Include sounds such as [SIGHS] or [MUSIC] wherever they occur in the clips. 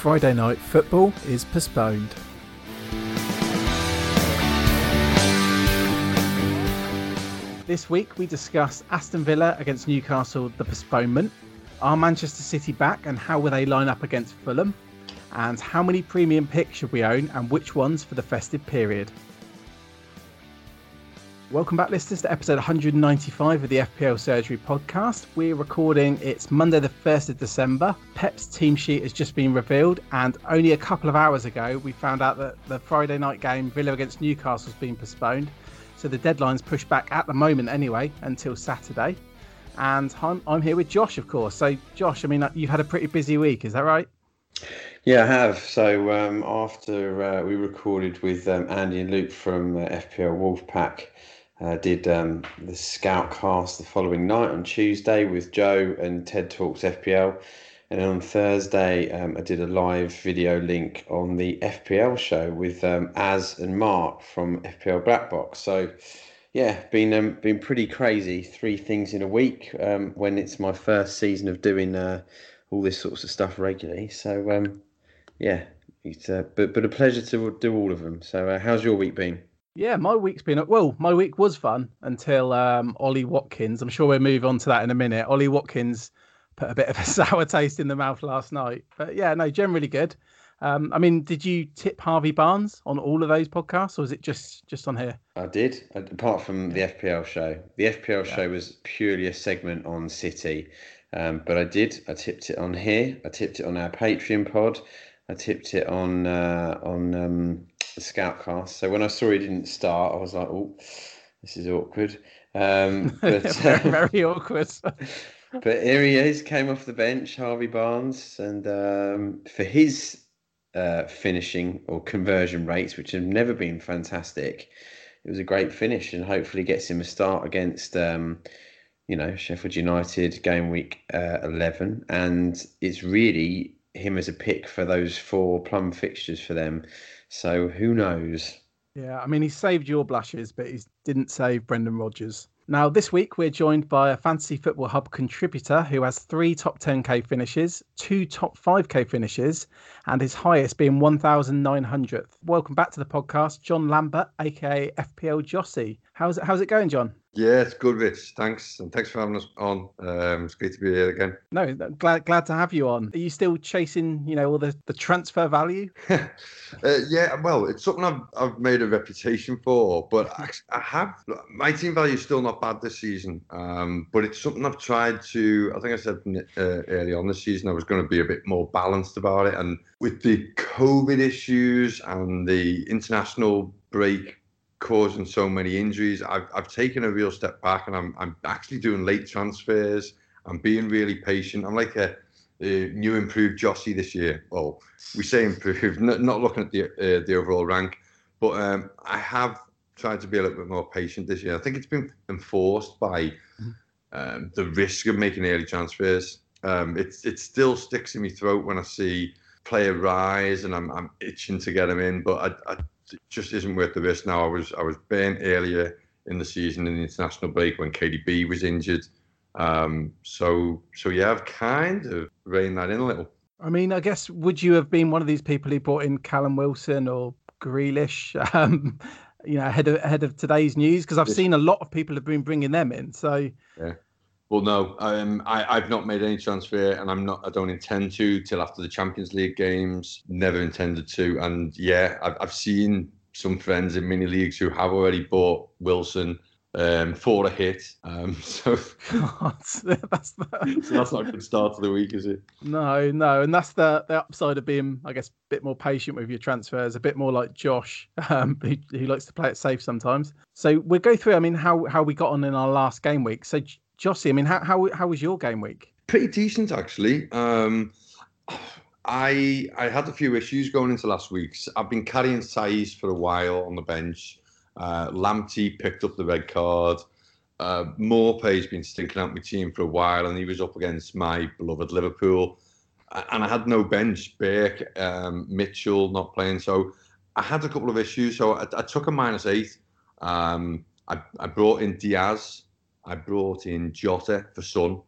Friday night football is postponed. This week we discuss Aston Villa against Newcastle, the postponement, are Manchester City back and how will they line up against Fulham, and how many premium picks should we own and which ones for the festive period. Welcome back, listeners, to episode 195 of the FPL Surgery podcast. We're recording, it's Monday, the 1st of December. Pep's team sheet has just been revealed, and only a couple of hours ago, we found out that the Friday night game, Villa against Newcastle, has been postponed. So the deadline's pushed back at the moment, anyway, until Saturday. And I'm, I'm here with Josh, of course. So, Josh, I mean, you've had a pretty busy week, is that right? Yeah, I have. So um, after uh, we recorded with um, Andy and Luke from uh, FPL Wolfpack, uh, did um, the Scout cast the following night on Tuesday with Joe and TED Talks FPL. And then on Thursday, um, I did a live video link on the FPL show with um, Az and Mark from FPL Black Box. So, yeah, been um, been pretty crazy. Three things in a week um, when it's my first season of doing uh, all this sorts of stuff regularly. So, um, yeah, it's uh, but but a pleasure to do all of them. So, uh, how's your week been? Yeah, my week's been well. My week was fun until um, Ollie Watkins. I'm sure we'll move on to that in a minute. Ollie Watkins put a bit of a [LAUGHS] sour taste in the mouth last night, but yeah, no, generally good. Um, I mean, did you tip Harvey Barnes on all of those podcasts, or is it just just on here? I did. Apart from the FPL show, the FPL yeah. show was purely a segment on City, um, but I did. I tipped it on here. I tipped it on our Patreon pod. I tipped it on uh, on um, the Scoutcast. So when I saw he didn't start, I was like, "Oh, this is awkward." Um, [LAUGHS] but, [LAUGHS] very, very awkward. [LAUGHS] but here he is, came off the bench, Harvey Barnes, and um, for his uh, finishing or conversion rates, which have never been fantastic, it was a great finish, and hopefully gets him a start against. Um, you know, Sheffield United game week uh, 11, and it's really him as a pick for those four plum fixtures for them. So who knows? Yeah, I mean, he saved your blushes, but he didn't save Brendan Rodgers. Now, this week we're joined by a Fantasy Football Hub contributor who has three top 10k finishes, two top 5k finishes, and his highest being 1,900th. Welcome back to the podcast, John Lambert, aka FPL Jossie. How's it, how's it going, John? Yeah, it's good, Rich. Thanks, and thanks for having us on. Um, it's great to be here again. No, glad glad to have you on. Are you still chasing, you know, all the, the transfer value? [LAUGHS] uh, yeah, well, it's something I've I've made a reputation for, but I, I have my team value is still not bad this season. Um, but it's something I've tried to. I think I said uh, early on this season I was going to be a bit more balanced about it, and with the COVID issues and the international break causing so many injuries. I've, I've taken a real step back and I'm, I'm actually doing late transfers. I'm being really patient. I'm like a, a new improved Jossie this year. Well, we say improved, [LAUGHS] not, not looking at the uh, the overall rank, but um, I have tried to be a little bit more patient this year. I think it's been enforced by um, the risk of making early transfers. Um, it's it still sticks in my throat when I see player rise and I'm, I'm itching to get them in, but I, I it just isn't worth the risk now. I was I was burnt earlier in the season in the international break when KDB was injured. Um, so so yeah, I've kind of reined that in a little. I mean, I guess would you have been one of these people who brought in Callum Wilson or Grealish, [LAUGHS] um, you know, ahead of ahead of today's news? Because I've seen a lot of people have been bringing them in. So yeah. Well, no, um, I, I've not made any transfer, and I'm not. I don't intend to till after the Champions League games. Never intended to, and yeah, I've, I've seen some friends in mini leagues who have already bought Wilson um, for a hit. Um, [LAUGHS] so, God, [LAUGHS] that's the... [LAUGHS] so that's not a good start to the week, is it? No, no, and that's the the upside of being, I guess, a bit more patient with your transfers, a bit more like Josh, um, who, who likes to play it safe sometimes. So we'll go through. I mean, how how we got on in our last game week. So Jossie, I mean, how, how how was your game week? Pretty decent, actually. Um, I I had a few issues going into last week's. I've been carrying Saiss for a while on the bench. Uh, Lamptey picked up the red card. Uh, Maupay's been stinking out my team for a while, and he was up against my beloved Liverpool. And I had no bench. Burke, um, Mitchell not playing, so I had a couple of issues. So I, I took a minus eight. Um, I, I brought in Dias I brought in Jota for Son,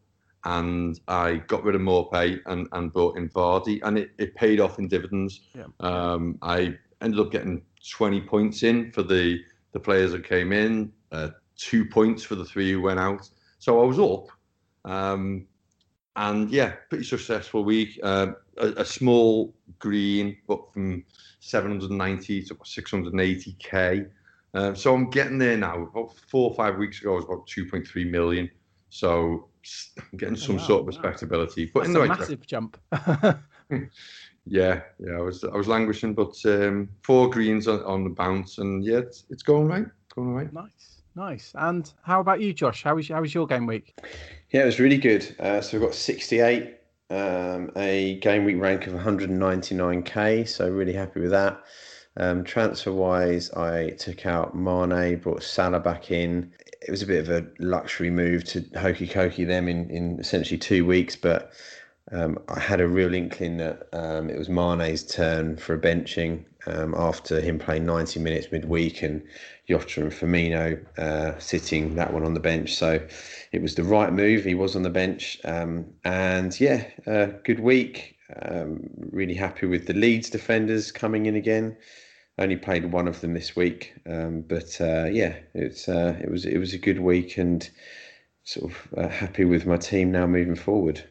and I got rid of Maupay and, and brought in Vardy, and it, it paid off in dividends. Yeah. Um, I ended up getting 20 points in for the, the players that came in, uh, two points for the three who went out. So I was up. Um, and yeah, pretty successful week. Uh, a, a, small green, but from 790 to 680k. Uh, so I'm getting there now. About four or five weeks ago, I was about 2.3 million. So I'm getting some oh, wow, sort of respectability. Wow. But That's in the right massive jump. [LAUGHS] yeah, yeah, I was I was languishing, but um, four greens on, on the bounce, and yeah, it's, it's going right, going right. Nice, nice. And how about you, Josh? How was how was your game week? Yeah, it was really good. Uh, so we've got 68, um, a game week rank of 199k. So really happy with that. Um, transfer wise, I took out Mane, brought Salah back in. It was a bit of a luxury move to hokey cokey them in, in essentially two weeks, but um, I had a real inkling that um, it was Mane's turn for a benching um, after him playing 90 minutes midweek and Jota and Firmino uh, sitting that one on the bench. So it was the right move. He was on the bench. Um, and yeah, uh, good week. Um, really happy with the Leeds defenders coming in again. Only played one of them this week, um, but uh, yeah, it's uh, it was it was a good week and sort of uh, happy with my team now moving forward.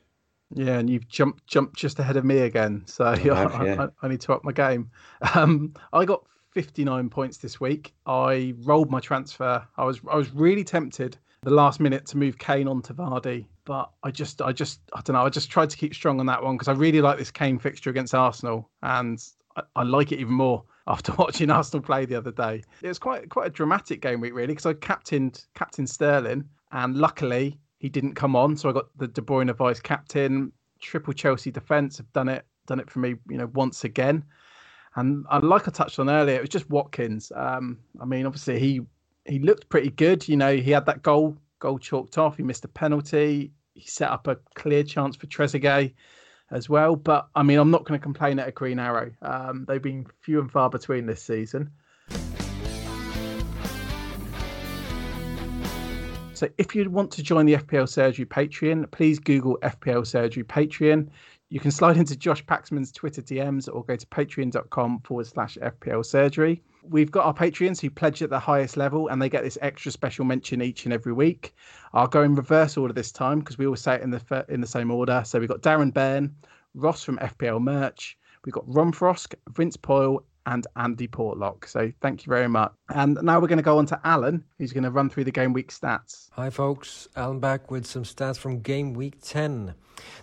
Yeah, and you've jumped jumped just ahead of me again, so I, have, [LAUGHS] yeah. I, I, need to up my game. Um, I got 59 points this week. I rolled my transfer. I was I was really tempted the last minute to move Kane on to Vardy, but I just I just I don't know. I just tried to keep strong on that one because I really like this Kane fixture against Arsenal, and I, I like it even more [LAUGHS] after watching Arsenal play the other day. It was quite quite a dramatic game week really because I captained captain Sterling and luckily he didn't come on, so I got the De Bruyne vice captain. Triple Chelsea defence have done it done it for me, you know, once again. And I, like I touched on earlier, it was just Watkins. Um, I mean, obviously he he looked pretty good. You know, he had that goal goal chalked off. He missed a penalty. He set up a clear chance for Trezeguet as well. But I mean, I'm not going to complain at a Green Arrow. Um, they've been few and far between this season. So if you want to join the FPL Surgery Patreon, please Google FPL Surgery Patreon. You can slide into Josh Paxman's Twitter DMs or go to patreon.com forward slash FPL Surgery. We've got our Patreons who pledge at the highest level and they get this extra special mention each and every week. I'll go in reverse order this time because we always say it in the in the same order. So we've got Darren Bairn, Ross from FPL Merch, we've got Ron Frosk, Vince Poyle, and Andy Portlock. So thank you very much. And now we're going to go on to Alan, who's going to run through the game week stats. Hi, folks. Alan back with some stats from game week 10.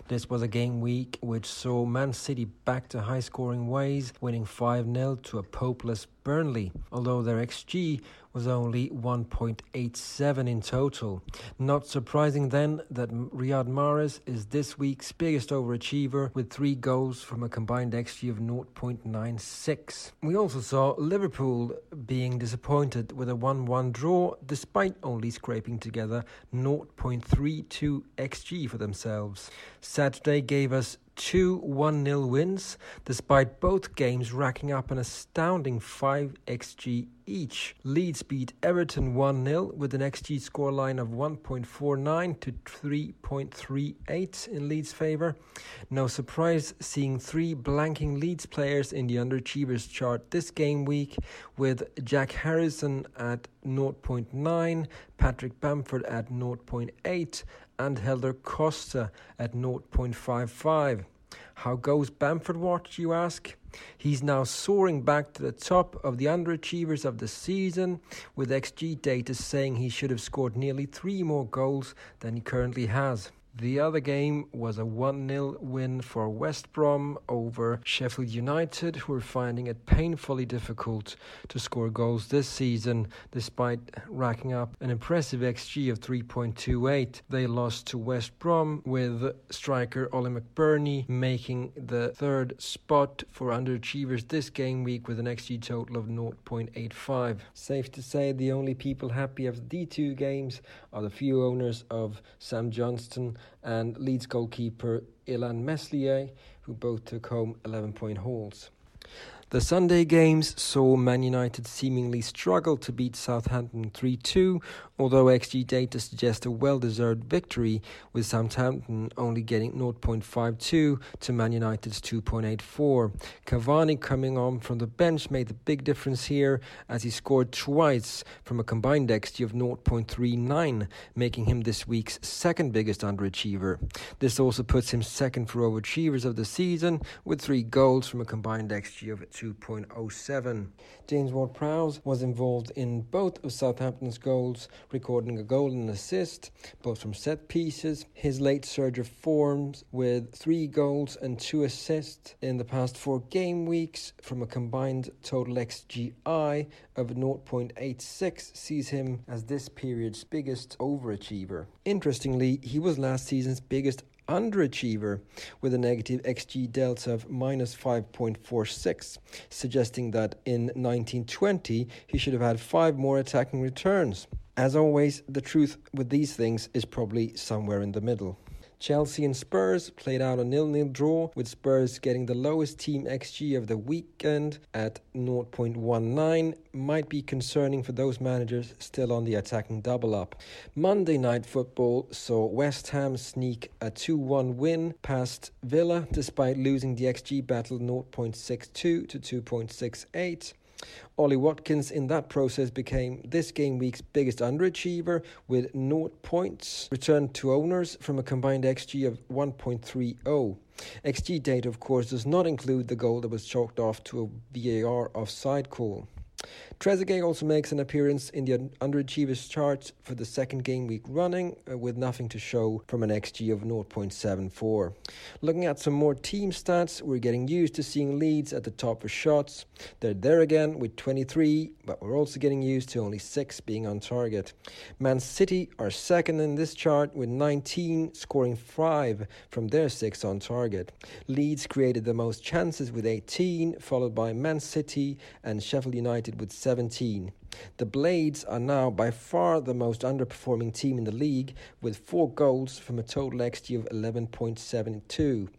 This was a game week which saw Man City back to high scoring ways, winning 5 0 to a popeless Burnley, although their XG was only 1.87 in total. Not surprising then that Riyad Mahrez is this week's biggest overachiever with three goals from a combined XG of 0.96. We also saw Liverpool being disappointed with a 1 1 draw despite only scraping together 0.32 XG for themselves. Saturday gave us two 1 0 wins, despite both games racking up an astounding 5 xG each. Leeds beat Everton 1 0 with an XG scoreline of 1.49 to 3.38 in Leeds' favour. No surprise seeing three blanking Leeds players in the underachievers chart this game week, with Jack Harrison at 0.9, Patrick Bamford at 0.8, and Helder Costa at 0.55. How goes Bamford Watch, you ask? He's now soaring back to the top of the underachievers of the season, with XG data saying he should have scored nearly three more goals than he currently has. The other game was a 1 0 win for West Brom over Sheffield United, who are finding it painfully difficult to score goals this season, despite racking up an impressive XG of 3.28. They lost to West Brom, with striker Ollie McBurnie making the third spot for underachievers this game week with an XG total of 0.85. Safe to say, the only people happy after the two games are the few owners of Sam Johnstone and Leeds goalkeeper Ilan Meslier, who both took home 11 point hauls. The Sunday games saw Man United seemingly struggle to beat Southampton 3 2, although XG data suggests a well deserved victory, with Southampton only getting 0.52 to Man United's 2.84. Cavani coming on from the bench made the big difference here as he scored twice from a combined XG of 0.39, making him this week's second biggest underachiever. This also puts him second for overachievers of the season, with three goals from a combined XG of 2.07. James Ward Prowse was involved in both of Southampton's goals, recording a goal and assist, both from set pieces. His late surge of forms with three goals and two assists in the past four game weeks from a combined total XGI of 0.86 sees him as this period's biggest overachiever. Interestingly, he was last season's biggest underachiever with a negative XG delta of minus 5.46, suggesting that in 1920 he should have had five more attacking returns. As always, the truth with these things is probably somewhere in the middle. Chelsea and Spurs played out a nil-nil draw, with Spurs getting the lowest team XG of the weekend at 0.19. Might be concerning for those managers still on the attacking double up. Monday night football saw West Ham sneak a 2-1 win past Villa despite losing the XG battle 0.62 to 2.68. Ollie Watkins in that process became this game week's biggest underachiever with 0 points returned to owners from a combined XG of 1.30. XG data, of course, does not include the goal that was chalked off to a VAR offside call. Trezeguet also makes an appearance in the underachievers chart for the second game week running, uh, with nothing to show from an XG of 0.74. Looking at some more team stats, we're getting used to seeing Leeds at the top for shots. They're there again with 23, but we're also getting used to only 6 being on target. Man City are second in this chart with 19, scoring 5 from their 6 on target. Leeds created the most chances with 18, followed by Man City and Sheffield United with 17. The Blades are now by far the most underperforming team in the league with four goals from a total XG of 11.72.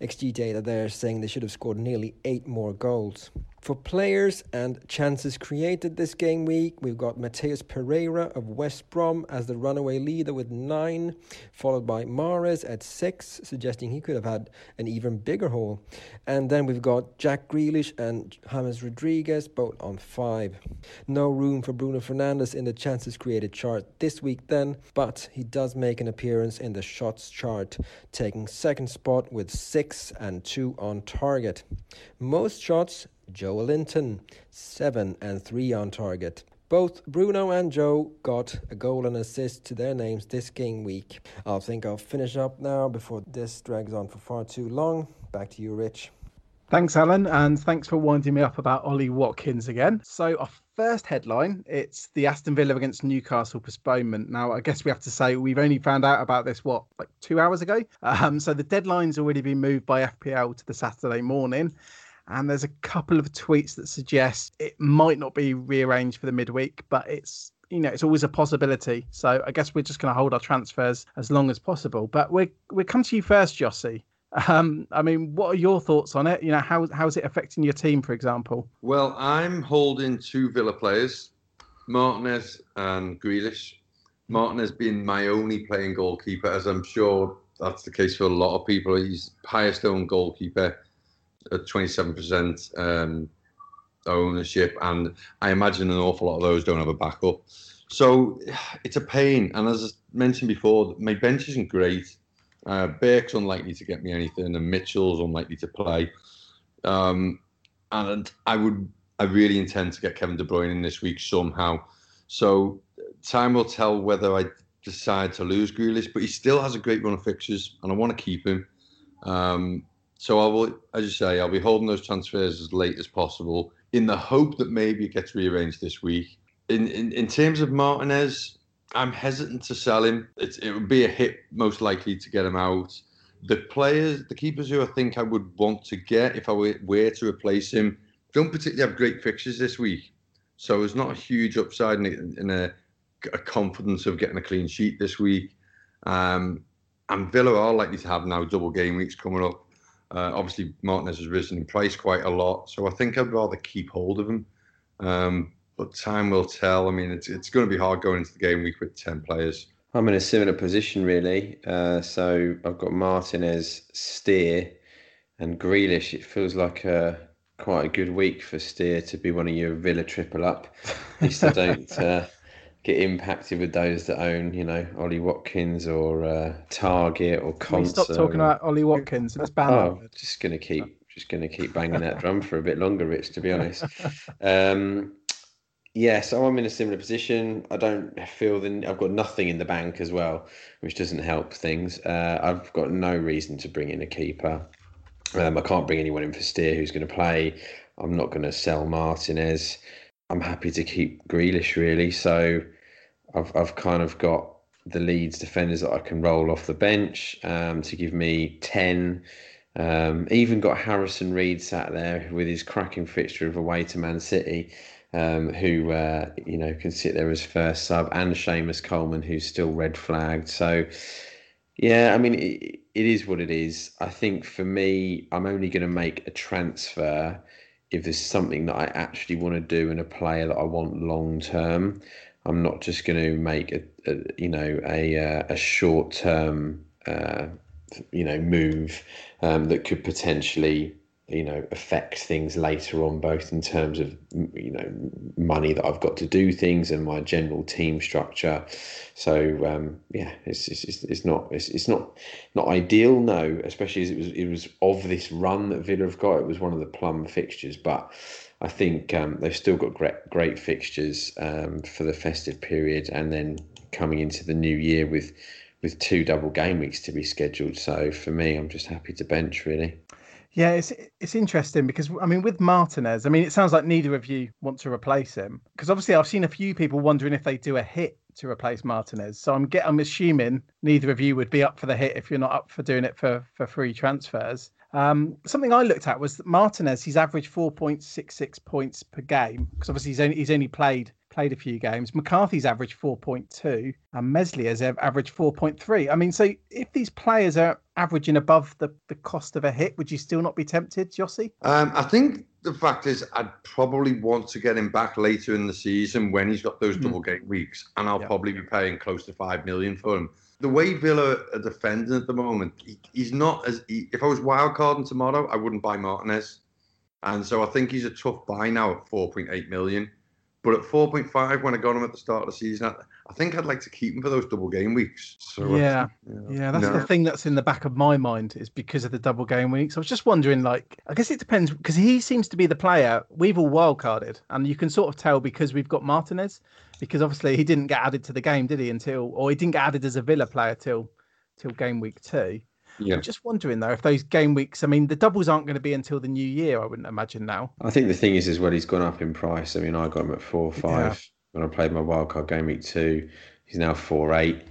XG data there saying they should have scored nearly eight more goals. For players and chances created this game week, we've got Matheus Pereira of West Brom as the runaway leader with nine, followed by Mahrez at six, suggesting he could have had an even bigger haul. And then we've got Jack Grealish and James Rodriguez both on five. No room for Bruno Fernandes in the chances created chart this week, then, but he does make an appearance in the shots chart, taking second spot with six and two on target. Most shots Joelinton, 7 and 3 on target. Both Bruno and Joe got a goal and assist to their names this game week. I think I'll finish up now before this drags on for far too long. Back to you, Rich. Thanks, Alan, and thanks for winding me up about Ollie Watkins again. So, our first headline it's the Aston Villa against Newcastle postponement. Now, I guess we have to say we've only found out about this, what, like two hours ago? Um, so, the deadline's already been moved by FPL to the Saturday morning and there's a couple of tweets that suggest it might not be rearranged for the midweek, but it's you know it's always a possibility. So I guess we're just going to hold our transfers as long as possible. But we we come to you first, Jossie. Um, I mean, what are your thoughts on it? You know, how how's it affecting your team, for example? Well, I'm holding two Villa players, Martinez and Grealish. Martinez being my only playing goalkeeper, as I'm sure that's the case for a lot of people. He's highest owned goalkeeper at 27% um, ownership, and I imagine an awful lot of those don't have a backup. So [SIGHS] it's a pain. And as I mentioned before, my bench isn't great. Uh, Burke's unlikely to get me anything, and Mitchell's unlikely to play. Um, and I would, I really intend to get Kevin De Bruyne in this week somehow. So time will tell whether I decide to lose Grealish, but he still has a great run of fixtures, and I want to keep him. Um, so I will, as you say, I'll be holding those transfers as late as possible in the hope that maybe it gets rearranged this week. In in, in terms of Martinez, I'm hesitant to sell him. It's, it would be a hit most likely to get him out. The players, the keepers who I think I would want to get if I were, were to replace him, don't particularly have great fixtures this week. So it's not a huge upside in, in a, a, confidence of getting a clean sheet this week. Um, and Villa are likely to have now double game weeks coming up. Uh, obviously, Martinez has risen in price quite a lot, so I think I'd rather keep hold of him. Um, but time will tell. I mean, it's it's going to be hard going into the game week with ten players. I'm in a similar position, really. Uh, so I've got Martinez, Steer, and Grealish. It feels like a quite a good week for Steer to be one of your Villa triple up. [LAUGHS] At least I don't uh, get impacted with those that own, you know, Ollie Watkins or uh, Targett or Konsa. Stop talking about Ollie Watkins. Let's ban Oh, just gonna keep just gonna keep banging that drum for a bit longer, Rich. To be honest. [LAUGHS] Um, yeah, so I'm in a similar position. I don't feel the I've got nothing in the bank as well, which doesn't help things. Uh, I've got no reason to bring in a keeper. Um, I can't bring anyone in for Steer who's going to play. I'm not going to sell Martinez. I'm happy to keep Grealish really. So I've I've kind of got the Leeds defenders that I can roll off the bench um, to give me ten. Um, even got Harrison Reed sat there with his cracking fixture of away to Man City, um, who uh, you know can sit there as first sub, and Seamus Coleman, who's still red flagged. So yeah, I mean it, it is what it is. I think for me, I'm only going to make a transfer if there's something that I actually want to do and a player that I want long term. I'm not just going to make a, a you know a uh, a short term uh, you know move um, that could potentially you know affect things later on both in terms of you know money that I've got to do things and my general team structure. So um, yeah it's, it's it's not it's, it's not not ideal no especially as it was it was of this run that Villa have got. It was one of the plum fixtures but I think um, they've still got great great fixtures um, for the festive period and then coming into the new year with with two double game weeks to be scheduled so for me I'm just happy to bench really Yeah, it's it's interesting because I mean with Martinez, I mean it sounds like neither of you want to replace him because obviously I've seen a few people wondering if they do a hit to replace Martinez. So I'm get I'm assuming neither of you would be up for the hit if you're not up for doing it for for free transfers. Um, something I looked at was that Martinez he's averaged 4.66 points per game because obviously he's only he's only played played a few games. McCarthy's averaged 4.2 and Meslier has averaged 4.3. I mean, so if these players are averaging above the, the cost of a hit, would you still not be tempted, Jossie? Um, I think the fact is, I'd probably want to get him back later in the season when he's got those Mm. double game weeks, and I'll Yeah. probably be paying close to five million for him. The way Villa are defending at the moment, he, he's not as. He, if I was wildcarding tomorrow, I wouldn't buy Martinez, and so I think he's a tough buy now at 4.8 million. But at 4.5, when I got him at the start of the season, I, I think I'd like to keep him for those double game weeks. So uh, Yeah. yeah, Yeah, that's No. the thing that's in the back of my mind is because of the double game weeks. I was just wondering, like, I guess it depends because he seems to be the player we've all wildcarded, and you can sort of tell because we've got Martinez, because obviously he didn't get added to the game, did he? Until or he didn't get added as a Villa player till till game week two. Yeah. I'm just wondering though if those game weeks. I mean, the doubles aren't going to be until the new year. I wouldn't imagine now. I think the thing is is well, he's gone up in price. I mean, I got him at four five when I played my wildcard game week two. He's now four eight.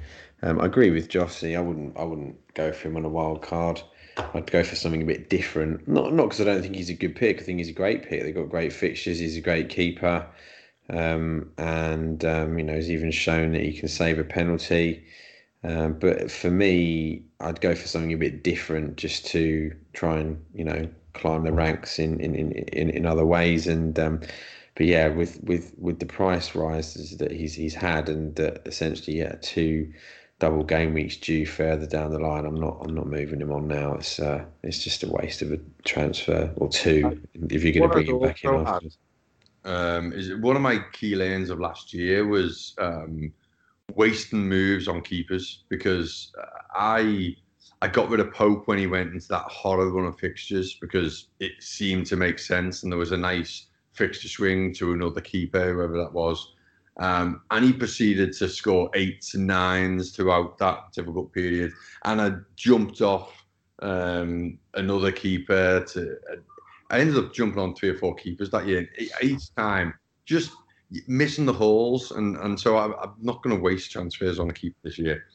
Um, I agree with Jossie. I wouldn't. I wouldn't go for him on a wild card. I'd go for something a bit different. Not not because I don't think he's a good pick. I think he's a great pick. They've got great fixtures. He's a great keeper, um, and um, you know he's even shown that he can save a penalty. Um, but for me, I'd go for something a bit different, just to try and you know climb the ranks in in in, in, other ways. And um, but yeah, with with with the price rises that he's he's had, and uh, essentially yeah, two double game weeks due further down the line. I'm not I'm not moving him on now. It's uh, it's just a waste of a transfer or two if you're going to bring him back in afterwards. Um, is one of my key lanes of last year was um, wasting moves on keepers because uh, I I got rid of Pope when he went into that horror run of fixtures because it seemed to make sense and there was a nice fixture swing to another keeper, whoever that was. Um, and he proceeded to score eights and nines throughout that difficult period. And I jumped off um, another keeper to. I ended up jumping on three or four keepers that year. Each time, just missing the holes, and and so I, I'm not going to waste transfers on a keeper this year.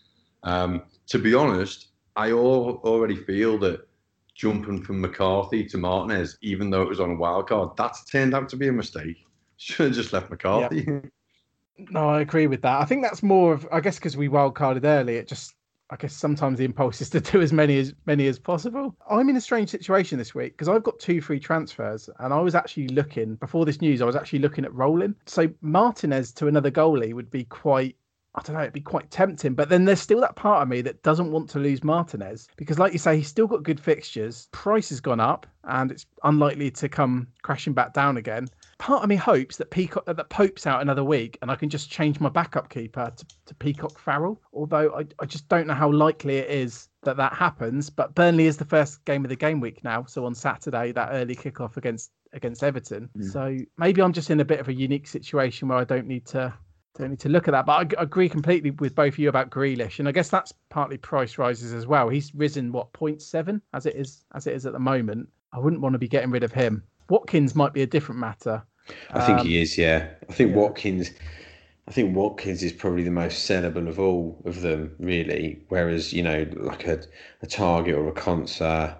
Um, to be honest, I al- already feel that jumping from McCarthy to Martinez, even though it was on a wild card, that's turned out to be a mistake. [LAUGHS] Should have just left McCarthy. No, I agree with that. I think that's more of, I guess, because we wild carded early. It just I guess sometimes the impulse is to do as many as many as possible. I'm in a strange situation this week because I've got two free transfers, and I was actually looking before this news. I was actually looking at rolling. So Martinez to another goalie would be quite I don't know, it'd be quite tempting. But then there's still that part of me that doesn't want to lose Martinez because, like you say, he's still got good fixtures. Price has gone up and it's unlikely to come crashing back down again. Part of me hopes that Peacock that Pope's out another week and I can just change my backup keeper to, to Peacock Farrell. Although I, I just don't know how likely it is that that happens. But Burnley is the first game of the game week now, so on Saturday that early kickoff against against Everton. Mm. So maybe I'm just in a bit of a unique situation where I don't need to don't need to look at that. But I agree completely with both of you about Grealish, and I guess that's partly price rises as well. He's risen what 0.7 as it is as it is at the moment. I wouldn't want to be getting rid of him. Watkins might be a different matter. I think um, he is. Yeah, I think yeah. Watkins. I think Watkins is probably the most sellable of all of them, really. Whereas you know, like a, a Targett or a Konsa,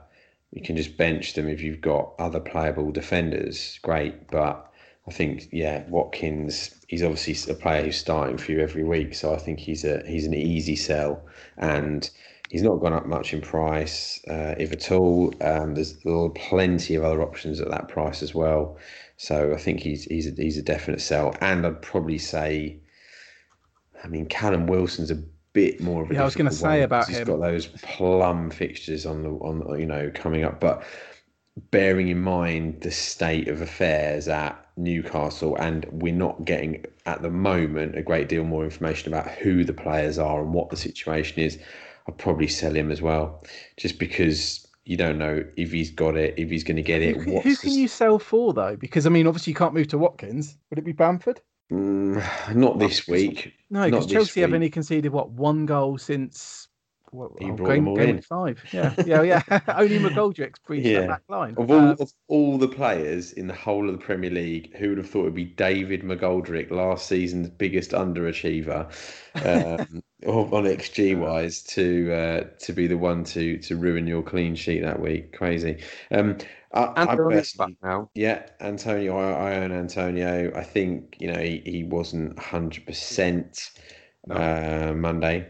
you can just bench them if you've got other playable defenders. Great, but I think yeah, Watkins. He's obviously a player who's starting for you every week, so I think he's a he's an easy sell, and he's not gone up much in price, uh, if at all. Um, there's, there's plenty of other options at that price as well, so I think he's he's a, he's a definite sell. And I'd probably say, I mean, Callum Wilson's a bit more of a. Yeah, I was going to say about he's him. He's got those plum fixtures on the on you know coming up, but bearing in mind the state of affairs at Newcastle, and we're not getting at the moment a great deal more information about who the players are and what the situation is. I'd probably sell him as well, just because you don't know if he's got it, if he's going to get it. Who, who can the... you sell for though? Because I mean, obviously you can't move to Watkins. Would it be Bamford? Mm, not this week. No, because Chelsea have only conceded what one goal since well, he brought game, them all game in. Five, yeah, yeah, yeah. [LAUGHS] Only McGoldrick's breached yeah. that back line. Of all, uh, of all the players in the whole of the Premier League, who would have thought it would be David McGoldrick, last season's biggest underachiever, um, [LAUGHS] on XG wise, to uh, to be the one to to ruin your clean sheet that week? Crazy. Um, I, Antonio's back now. Yeah, Antonio. I, I, own Antonio. I think you know he, he wasn't hundred no. percent uh, Monday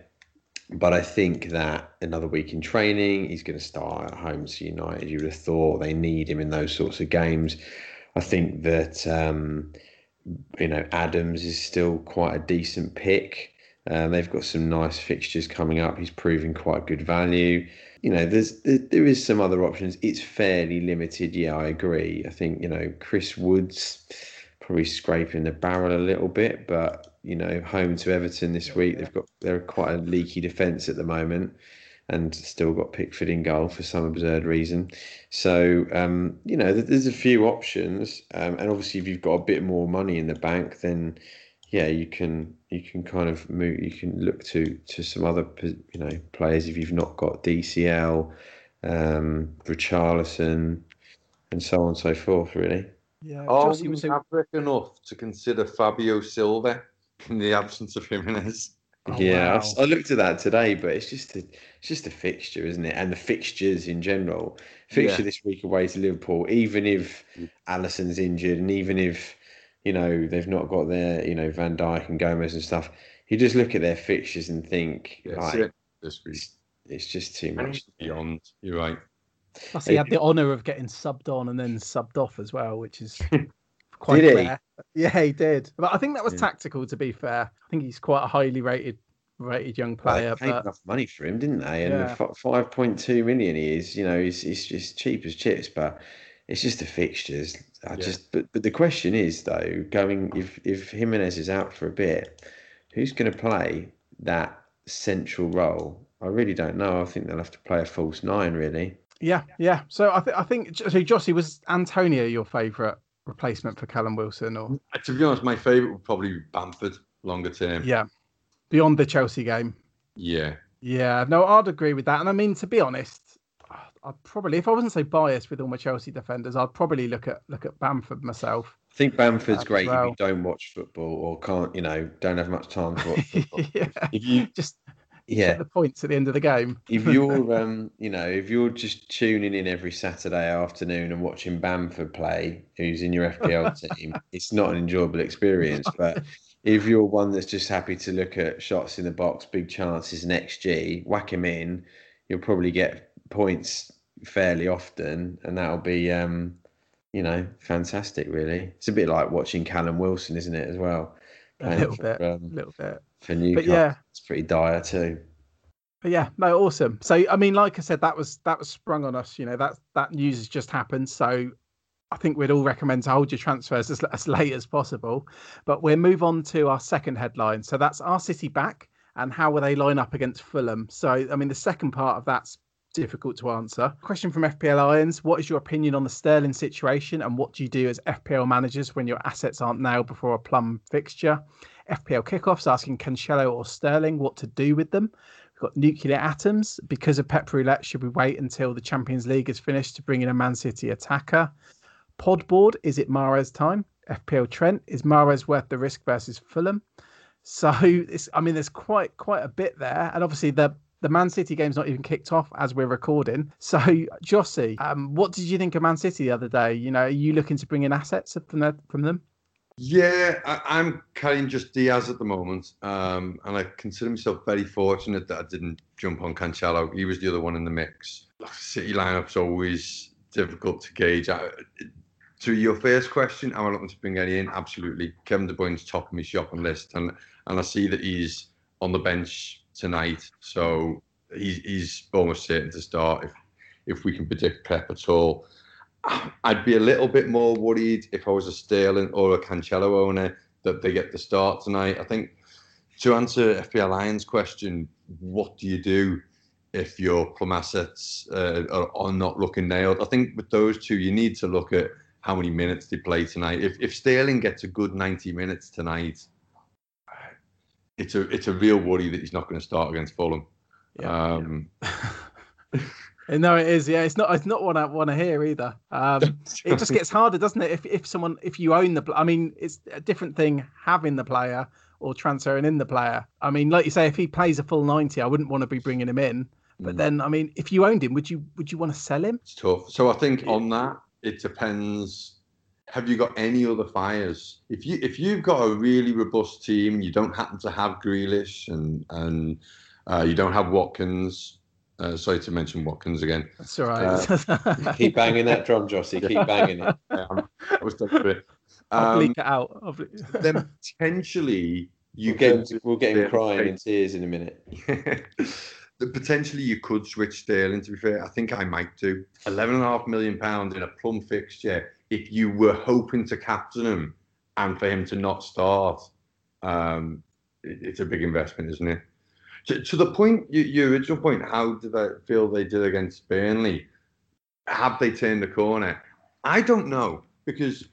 but I think that another week in training, he's going to start at home to United. You would have thought they need him in those sorts of games. I think that um, you know Adams is still quite a decent pick. Uh, they've got some nice fixtures coming up. He's proving quite good value. You know, there's there, there is some other options. It's fairly limited. Yeah, I agree. I think you know Chris Woods probably scraping the barrel a little bit, but you know, home to Everton this week. They've got they're quite a leaky defence at the moment, and still got Pickford in goal for some absurd reason. So um, you know, there's a few options, um, and obviously, if you've got a bit more money in the bank, then yeah, you can you can kind of move. You can look to to some other you know players if you've not got DCL, um, Richarlison, and so on and so forth. Really. Yeah, Are we was maverick enough to consider Fabio Silva in the absence of Jimenez? Oh, yeah, wow. I, I, looked at that today, but it's just a it's just a fixture, isn't it? And the fixtures in general. Fixture yeah. this week away to Liverpool, even if mm. Alisson's injured, and even if you know they've not got their you know Van Dijk and Gomez and stuff, you just look at their fixtures and think, yeah, like, this. It's, it's just too much. Beyond, you're right. Plus, he had the honour of getting subbed on and then subbed off as well, which is [LAUGHS] quite did rare. He? Yeah, he did. But I think that was yeah. tactical. To be fair, I think he's quite a highly rated rated young player. Well, they paid but... enough money for him, didn't they? And yeah. five point two million he is, you know, he's, he's just cheap as chips. But it's just the fixtures. I yeah. just, but but the question is though, going if if Jimenez is out for a bit, who's going to play that central role? I really don't know. I think they'll have to play a false nine, really. Yeah, yeah. So I think I think so. Jossie was Antonio your favourite replacement for Callum Wilson, or uh, to be honest, my favourite would probably be Bamford longer term. Yeah, beyond the Chelsea game. Yeah, yeah. No, I'd agree with that. And I mean, to be honest, I'd probably, if I wasn't so biased with all my Chelsea defenders, I'd probably look at look at Bamford myself. I think Bamford's great well. if you don't watch football or can't, you know, don't have much time to watch [LAUGHS] football. yeah. If you just yeah the points at the end of the game. if you're um you know if you're just tuning in every Saturday afternoon and watching Bamford play, who's in your FPL [LAUGHS] team, it's not an enjoyable experience. But if you're one that's just happy to look at shots in the box, big chances, and XG, whack him in, you'll probably get points fairly often, and that'll be, um, you know, fantastic. Really, it's a bit like watching Callum Wilson, isn't it? As well, a little for, bit, a um, little bit for Newcastle. But yeah, it's pretty dire too. But yeah, no, awesome. So I mean, like I said, that was that was sprung on us. You know, that that news has just happened. So I think we'd all recommend to hold your transfers as, as late as possible. But we'll move on to our second headline. So that's our City back and how will they line up against Fulham? So I mean, the second part of that's difficult to answer. Question from FPL Irons What is your opinion on the Sterling situation and what do you do as FPL managers when your assets aren't nailed before a plum fixture? FPL kickoffs asking Cancelo or Sterling what to do with them. We've got nuclear atoms. Because of Pep Roulette, should we wait until the Champions League is finished to bring in a Man City attacker? Podboard, is it Mahrez time? FPL Trent, is Mahrez worth the risk versus Fulham? So [LAUGHS] I mean, there's quite quite a bit there, and obviously the the Man City game's not even kicked off as we're recording. So, Jossie, um, what did you think of Man City the other day? You know, are you looking to bring in assets from from them? Yeah, I, am carrying just Dias at the moment, um, and I consider myself very fortunate that I didn't jump on Cancelo. He was the other one in the mix. City lineup's always difficult to gauge. I, to your first question, am I looking to bring any in? Absolutely. Kevin De Bruyne's top of my shopping list, and and I see that he's on the bench tonight, so he's he's almost certain to start if if we can predict Pep at all. I'd be a little bit more worried if I was a Sterling or a Cancelo owner that they get the start tonight. I think to answer FPL Lions question, what do you do if your plum assets uh, are, are, not looking nailed? I think with those two, you need to look at how many minutes they play tonight. If if Sterling gets a good 90 minutes tonight, it's a it's a real worry that he's not going to start against Fulham. Yeah, um, yeah. [LAUGHS] No, it is. Yeah, it's not. It's not what I want to hear either. Um, [LAUGHS] it just gets harder, doesn't it? If if someone, if you own the, I mean, it's a different thing having the player or transferring in the player. I mean, like you say, if he plays a full ninety, I wouldn't want to be bringing him in. But mm. then, I mean, if you owned him, would you would you want to sell him? It's tough. So I think on that, it depends. Have you got any other fires? If you if you've got a really robust team, you don't happen to have Grealish and and uh, you don't have Watkins uh, sorry to mention Watkins again. That's all right. Uh, [LAUGHS] keep banging that drum, Jossie. Keep banging it. [LAUGHS] Yeah, I was done for it. Um, I'll bleak it out. Ble- [LAUGHS] then potentially you we'll get him, we'll get him crying in tears in a minute. potentially you could switch Sterling. To be fair, I think I might do. Eleven and a half million pounds in a plum fixture. If you were hoping to captain him and for him to not start, um, it, it's a big investment, isn't it? to, to the point, you, your original point, how did I feel they did against Burnley? Have they turned the corner? I don't know because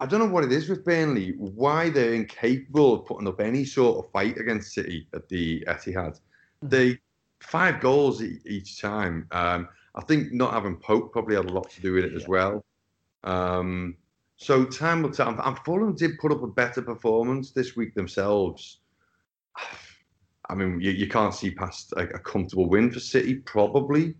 I don't know what it is with Burnley. Why they're incapable of putting up any sort of fight against City at the Etihad. Hmm. They five goals each time. Um, I think not having Pope probably had a lot to do with it as well. Um, so time will tell. And Fulham did put up a better performance this week themselves. [SIGHS] I mean, you, you can't see past a, a comfortable win for City, probably.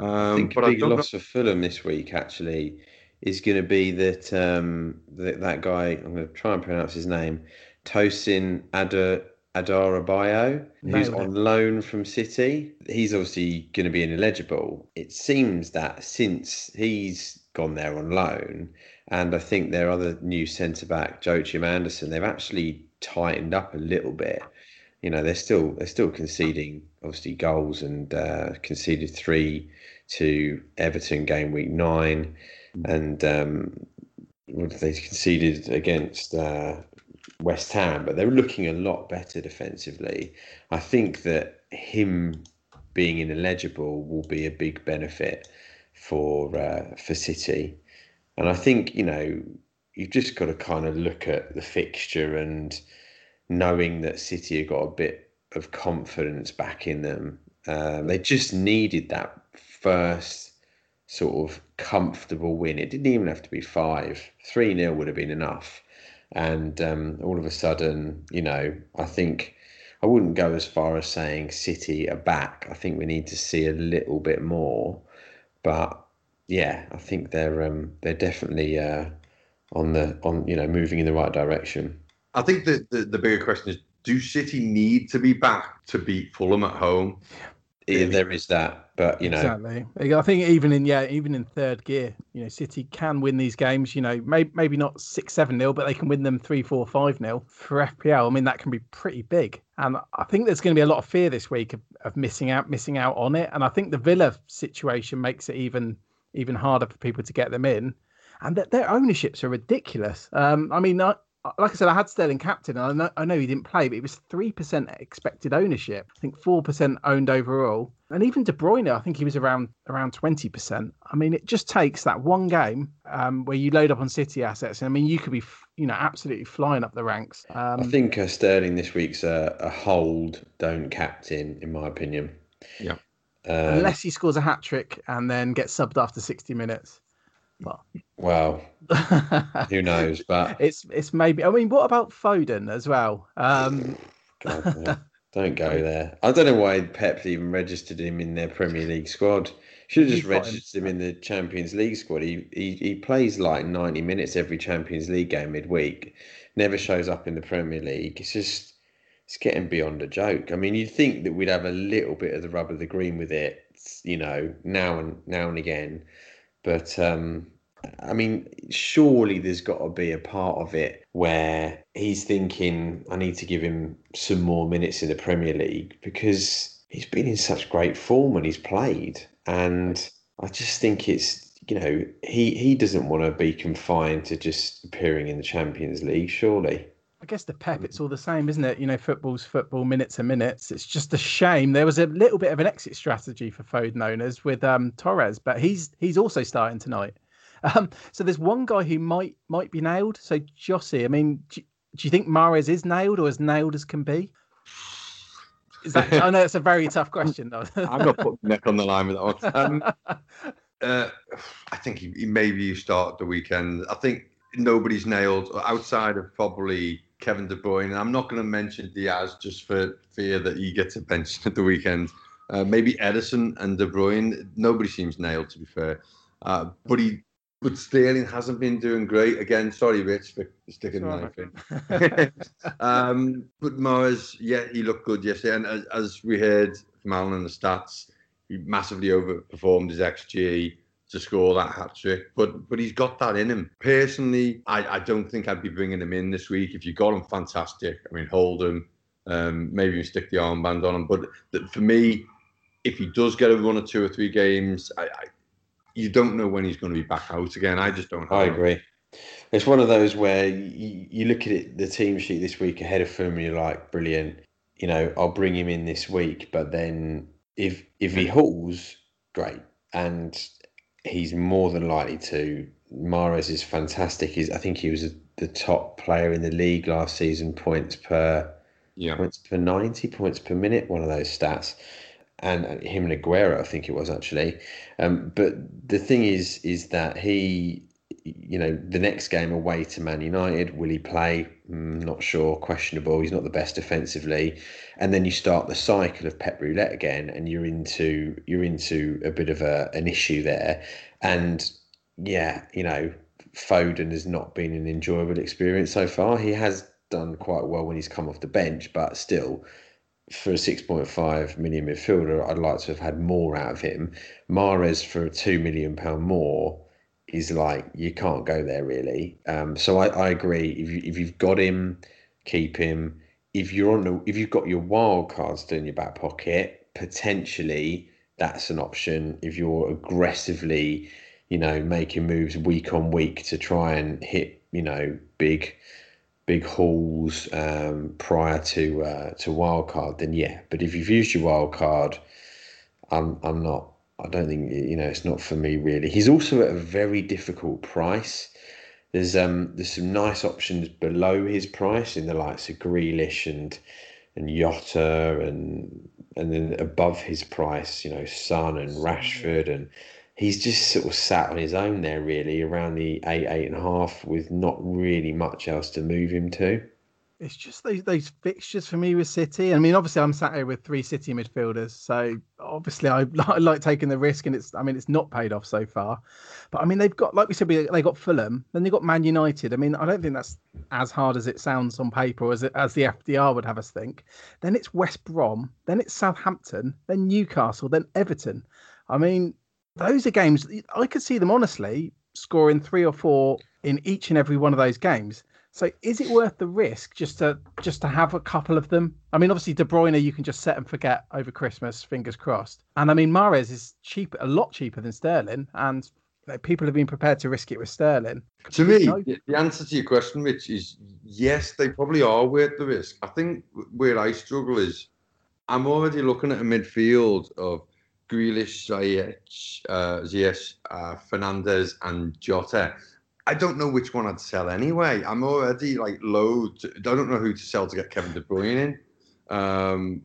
Um, I think a big loss know. for Fulham this week actually is going to be that um, that, that guy. I'm going to try and pronounce his name, Tosin Adar Adarabioyo, who's on loan from City. He's obviously going to be ineligible. It seems that since he's gone there on loan, and I think their other new centre back, Joachim Andersen, they've actually tightened up a little bit. You know they're still they're still conceding obviously goals and uh, conceded three to Everton game week nine, and um, they conceded against uh, West Ham, but they're looking a lot better defensively. I think that him being ineligible will be a big benefit for uh, for City, and I think you know you've just got to kind of look at the fixture and knowing that City have got a bit of confidence back in them. Um, they just needed that first sort of comfortable win. It didn't even have to be five. 3 0 would have been enough. And um, all of a sudden, you know, I think I wouldn't go as far as saying City are back. I think we need to see a little bit more. But yeah, I think they're um, they're definitely uh, on the on you know moving in the right direction. I think the, the, the bigger question is do City need to be back to beat Fulham at home? Yeah, there is that, but you know, exactly. I think even in yeah, even in third gear, you know, City can win these games. You know, maybe maybe not six seven nil, but they can win them three four five nil for FPL. I mean, that can be pretty big, and I think there's going to be a lot of fear this week of, of missing out, missing out on it. And I think the Villa situation makes it even even harder for people to get them in, and that their ownerships are ridiculous. Um, I mean, I, like I said, I had Sterling captain. I know, I know he didn't play, but it was three percent expected ownership. I think four percent owned overall, and even De Bruyne, I think he was around around twenty percent. I mean, it just takes that one game um, where you load up on City assets, and I mean, you could be, you know, absolutely flying up the ranks. Um, I think uh, Sterling this week's a, a, hold, don't captain, in my opinion. Yeah. Um, Unless he scores a hat trick and then gets subbed after sixty minutes. Well, well, [LAUGHS] who knows? But it's it's maybe. I mean, what about Foden as well? Um... God, [LAUGHS] don't go there. I don't know why Pep even registered him in their Premier League squad. Should have just registered him in the Champions League squad. He, he he plays like ninety minutes every Champions League game midweek. Never shows up in the Premier League. It's just it's getting beyond a joke. I mean, you'd think that we'd have a little bit of the rub of the green with it, you know, now and now and again. But um, I mean, surely there's got to be a part of it where he's thinking, I need to give him some more minutes in the Premier League because he's been in such great form when he's played. And I just think it's, you know, he, he doesn't want to be confined to just appearing in the Champions League, surely. I guess the pep, it's all the same, isn't it? You know, football's football, minutes are minutes. It's just a shame. There was a little bit of an exit strategy for Foden owners with um, Torres, but he's he's also starting tonight. Um, so there's one guy who might might be nailed. So Jossie, I mean, do, do you think Mahrez is nailed or as nailed as can be? Is that, I know it's a very tough question, though. [LAUGHS] I'm not putting my neck on the line with that one. Um, [LAUGHS] uh, I think he, he, maybe you start the weekend. I think nobody's nailed outside of probably Kevin De Bruyne. I'm not going to mention Dias just for fear that he gets a bench [LAUGHS] at the weekend. Uh, maybe Ederson and De Bruyne. Nobody seems nailed, to be fair. Uh, but he, but Sterling hasn't been doing great. Again, sorry, Rich, for sticking the knife in. um, but Mahrez, yeah, he looked good yesterday. And as, as we heard from Alan in the stats, he massively overperformed his XG to score that hat trick. But but he's got that in him. Personally, I, I don't think I'd be bringing him in this week. If you got him, fantastic. I mean, hold him. Um, maybe even stick the armband on him. But for me, if he does get a run or two or three games, I, I, you don't know when he's going to be back out again. I just don't. I agree. It's one of those where you, you look at it, the team sheet this week ahead of Fulham, you're like, brilliant. You know, I'll bring him in this week, but then if if he hauls, great. And he's more than likely to. Mahrez is fantastic. He's, I think he was a, the top player in the league last season, points per yeah. points per ninety, points per minute, one of those stats. And him and Aguero, I think it was actually. Um, but the thing is, is that he, you know, the next game away to Man United, will he play? Mm, not sure, questionable. He's not the best defensively and then you start the cycle of pep roulette again and you're into you're into a bit of a, an issue there and yeah you know foden has not been an enjoyable experience so far he has done quite well when he's come off the bench but still for a 6.5 million midfielder i'd like to have had more out of him. Mahrez for a 2 million pound more is like you can't go there really. Um, so I, I agree. If, you, if you've got him keep him. If you're on the, if you've got your wild cards still in your back pocket, potentially that's an option. If you're aggressively, you know, making moves week on week to try and hit, you know, big big hauls um, prior to uh, to wild card, then yeah. But if you've used your wild card, I'm I'm not. I don't think you know it's not for me really. He's also at a very difficult price. There's um there's some nice options below his price in the likes of Grealish and and Jota and and then above his price, you know, Son and Rashford and he's just sort of sat on his own there really around the eight, eight and a half with not really much else to move him to. it's just those those fixtures for me with City. I mean, obviously, I'm sat here with three City midfielders, so obviously, I, [LAUGHS] I like taking the risk, and it's I mean, it's not paid off so far. But I mean, they've got like we said, they got Fulham, then they got Man United. I mean, I don't think that's as hard as it sounds on paper, as as the FDR would have us think. Then it's West Brom, then it's Southampton, then Newcastle, then Everton. I mean, those are games I could see them honestly scoring three or four in each and every one of those games. So is it worth the risk just to just to have a couple of them? I mean, obviously De Bruyne you can just set and forget over Christmas, fingers crossed. And I mean, Mahrez is cheap, a lot cheaper than Sterling, and people have been prepared to risk it with Sterling. To me, the answer to your question, Mitch, is yes, they probably are worth the risk. I think where I struggle is I'm already looking at a midfield of Grealish, Ziyech, uh, Ziyech, uh, Fernandes, and Jota I don't know which one I'd sell anyway. I'm already like loads. I don't know who to sell to get Kevin De Bruyne in. Um,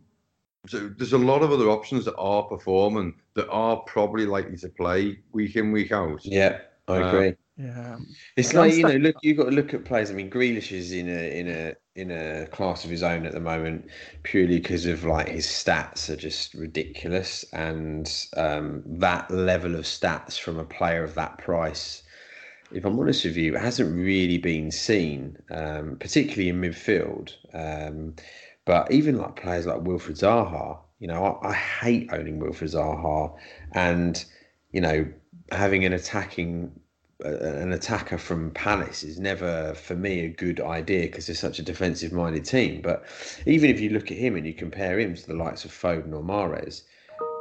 so there's a lot of other options that are performing that are probably likely to play week in week out. Yeah, I uh, agree. Uh, yeah, it's like you know, look, you've got to look at players. I mean, Grealish is in a in a in a class of his own at the moment, purely because of like his stats are just ridiculous, and um, that level of stats from a player of that price if I'm honest with you, hasn't really been seen, um, particularly in midfield. Um, but even like players like Wilfred Zaha, you know, I, I, hate owning Wilfred Zaha, and you know, having an attacking an attacker from Palace is never for me a good idea because they're such a defensive minded team. But even if you look at him and you compare him to the likes of Foden or Mahrez,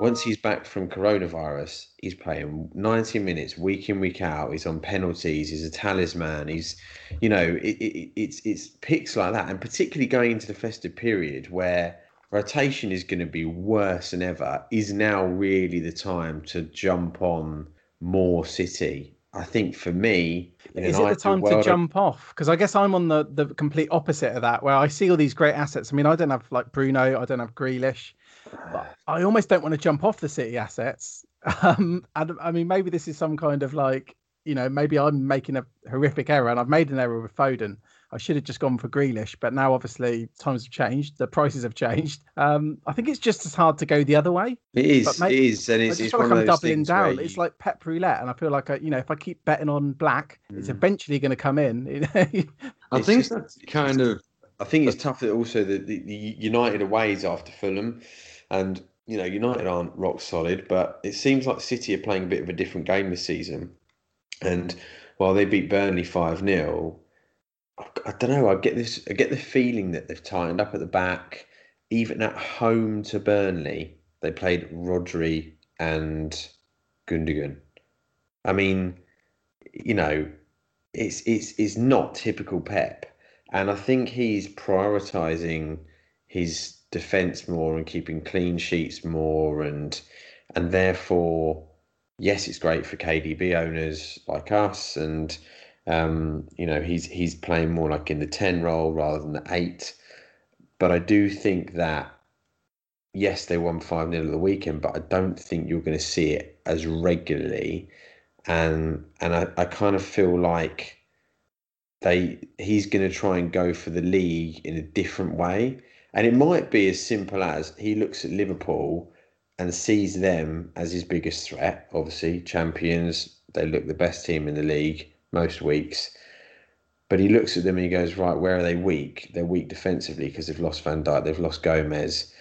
once he's back from coronavirus, he's playing 90 minutes week in week out. He's on penalties. He's a talisman. He's, you know, it, it, it's it's picks like that, and particularly going into the festive period where rotation is going to be worse than ever. Is now really the time to jump on more City? I think for me, is it the time to jump off? Because I guess I'm on the the complete opposite of that, where I see all these great assets. I mean, I don't have like Bruno, I don't have Grealish. But [SIGHS] I almost don't want to jump off the City assets. [LAUGHS] Um, and I mean, maybe this is some kind of like, you know, maybe I'm making a horrific error, and I've made an error with Foden. I should have just gone for Grealish, but now obviously times have changed, the prices have changed. Um, I think it's just as hard to go the other way. It is, maybe, it is, and it's, I just feel like I'm doubling down. You... It's like pep roulette, and I feel like I, you know, if I keep betting on black, mm. it's eventually going to come in. [LAUGHS] I think just, that's kind of. I think it's tough that also the, the, the United aways after Fulham. And you know, United aren't rock solid, but it seems like City are playing a bit of a different game this season. And while they beat Burnley five 0 I, don't know. I get this. I get the feeling that they've tightened up at the back. Even at home to Burnley, they played Rodri and Gundogan. I mean, you know, it's it's it's not typical Pep, and I think he's prioritising his defence more and keeping clean sheets more and and therefore yes it's great for KDB owners like us and um, you know he's he's playing more like in the 10 role rather than the 8 but I do think that yes they won 5 0 at the weekend but I don't think you're going to see it as regularly. And and I, I kind of feel like they he's going to try and go for the league in a different way. And it might be as simple as he looks at Liverpool and sees them as his biggest threat. Obviously, champions, they look the best team in the league most weeks. But he looks at them and he goes, right, where are they weak? They're weak defensively because they've lost Van Dijk, they've lost Gomez.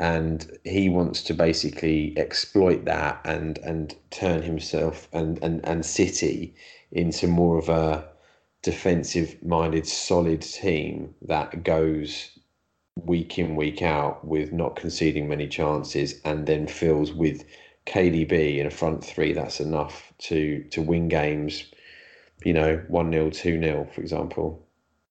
And he wants to basically exploit that and and turn himself and, and, and City into more of a defensive minded, solid team that goes week in week out with not conceding many chances, and then fills with KDB in a front three. That's enough to to win games. You know, one 0 two 0 for example.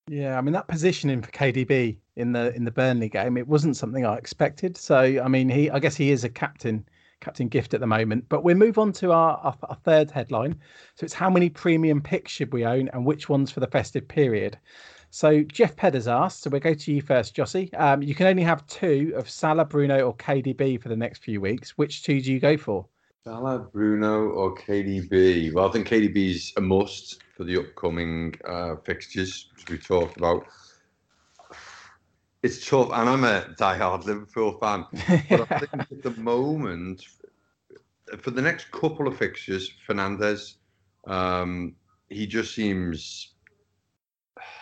Yeah, I mean that positioning for KDB in the in the Burnley game, it wasn't something I expected. So I mean, he I guess he is a captain captain gift at the moment. But we'll move on to our, our, our, third headline. So it's how many premium picks should we own and which ones for the festive period? So Jeff Pedders asked, so we'll go to you first, Jossie. Um, you can only have two of Salah, Bruno, or KDB for the next few weeks. Which two do you go for? Salah, Bruno, or KDB? Well, I think KDB is a must for the upcoming uh, fixtures, which we talked about. it's tough, and I'm a die-hard Liverpool fan. But I think at the moment, for the next couple of fixtures, Fernandes, um, he just seems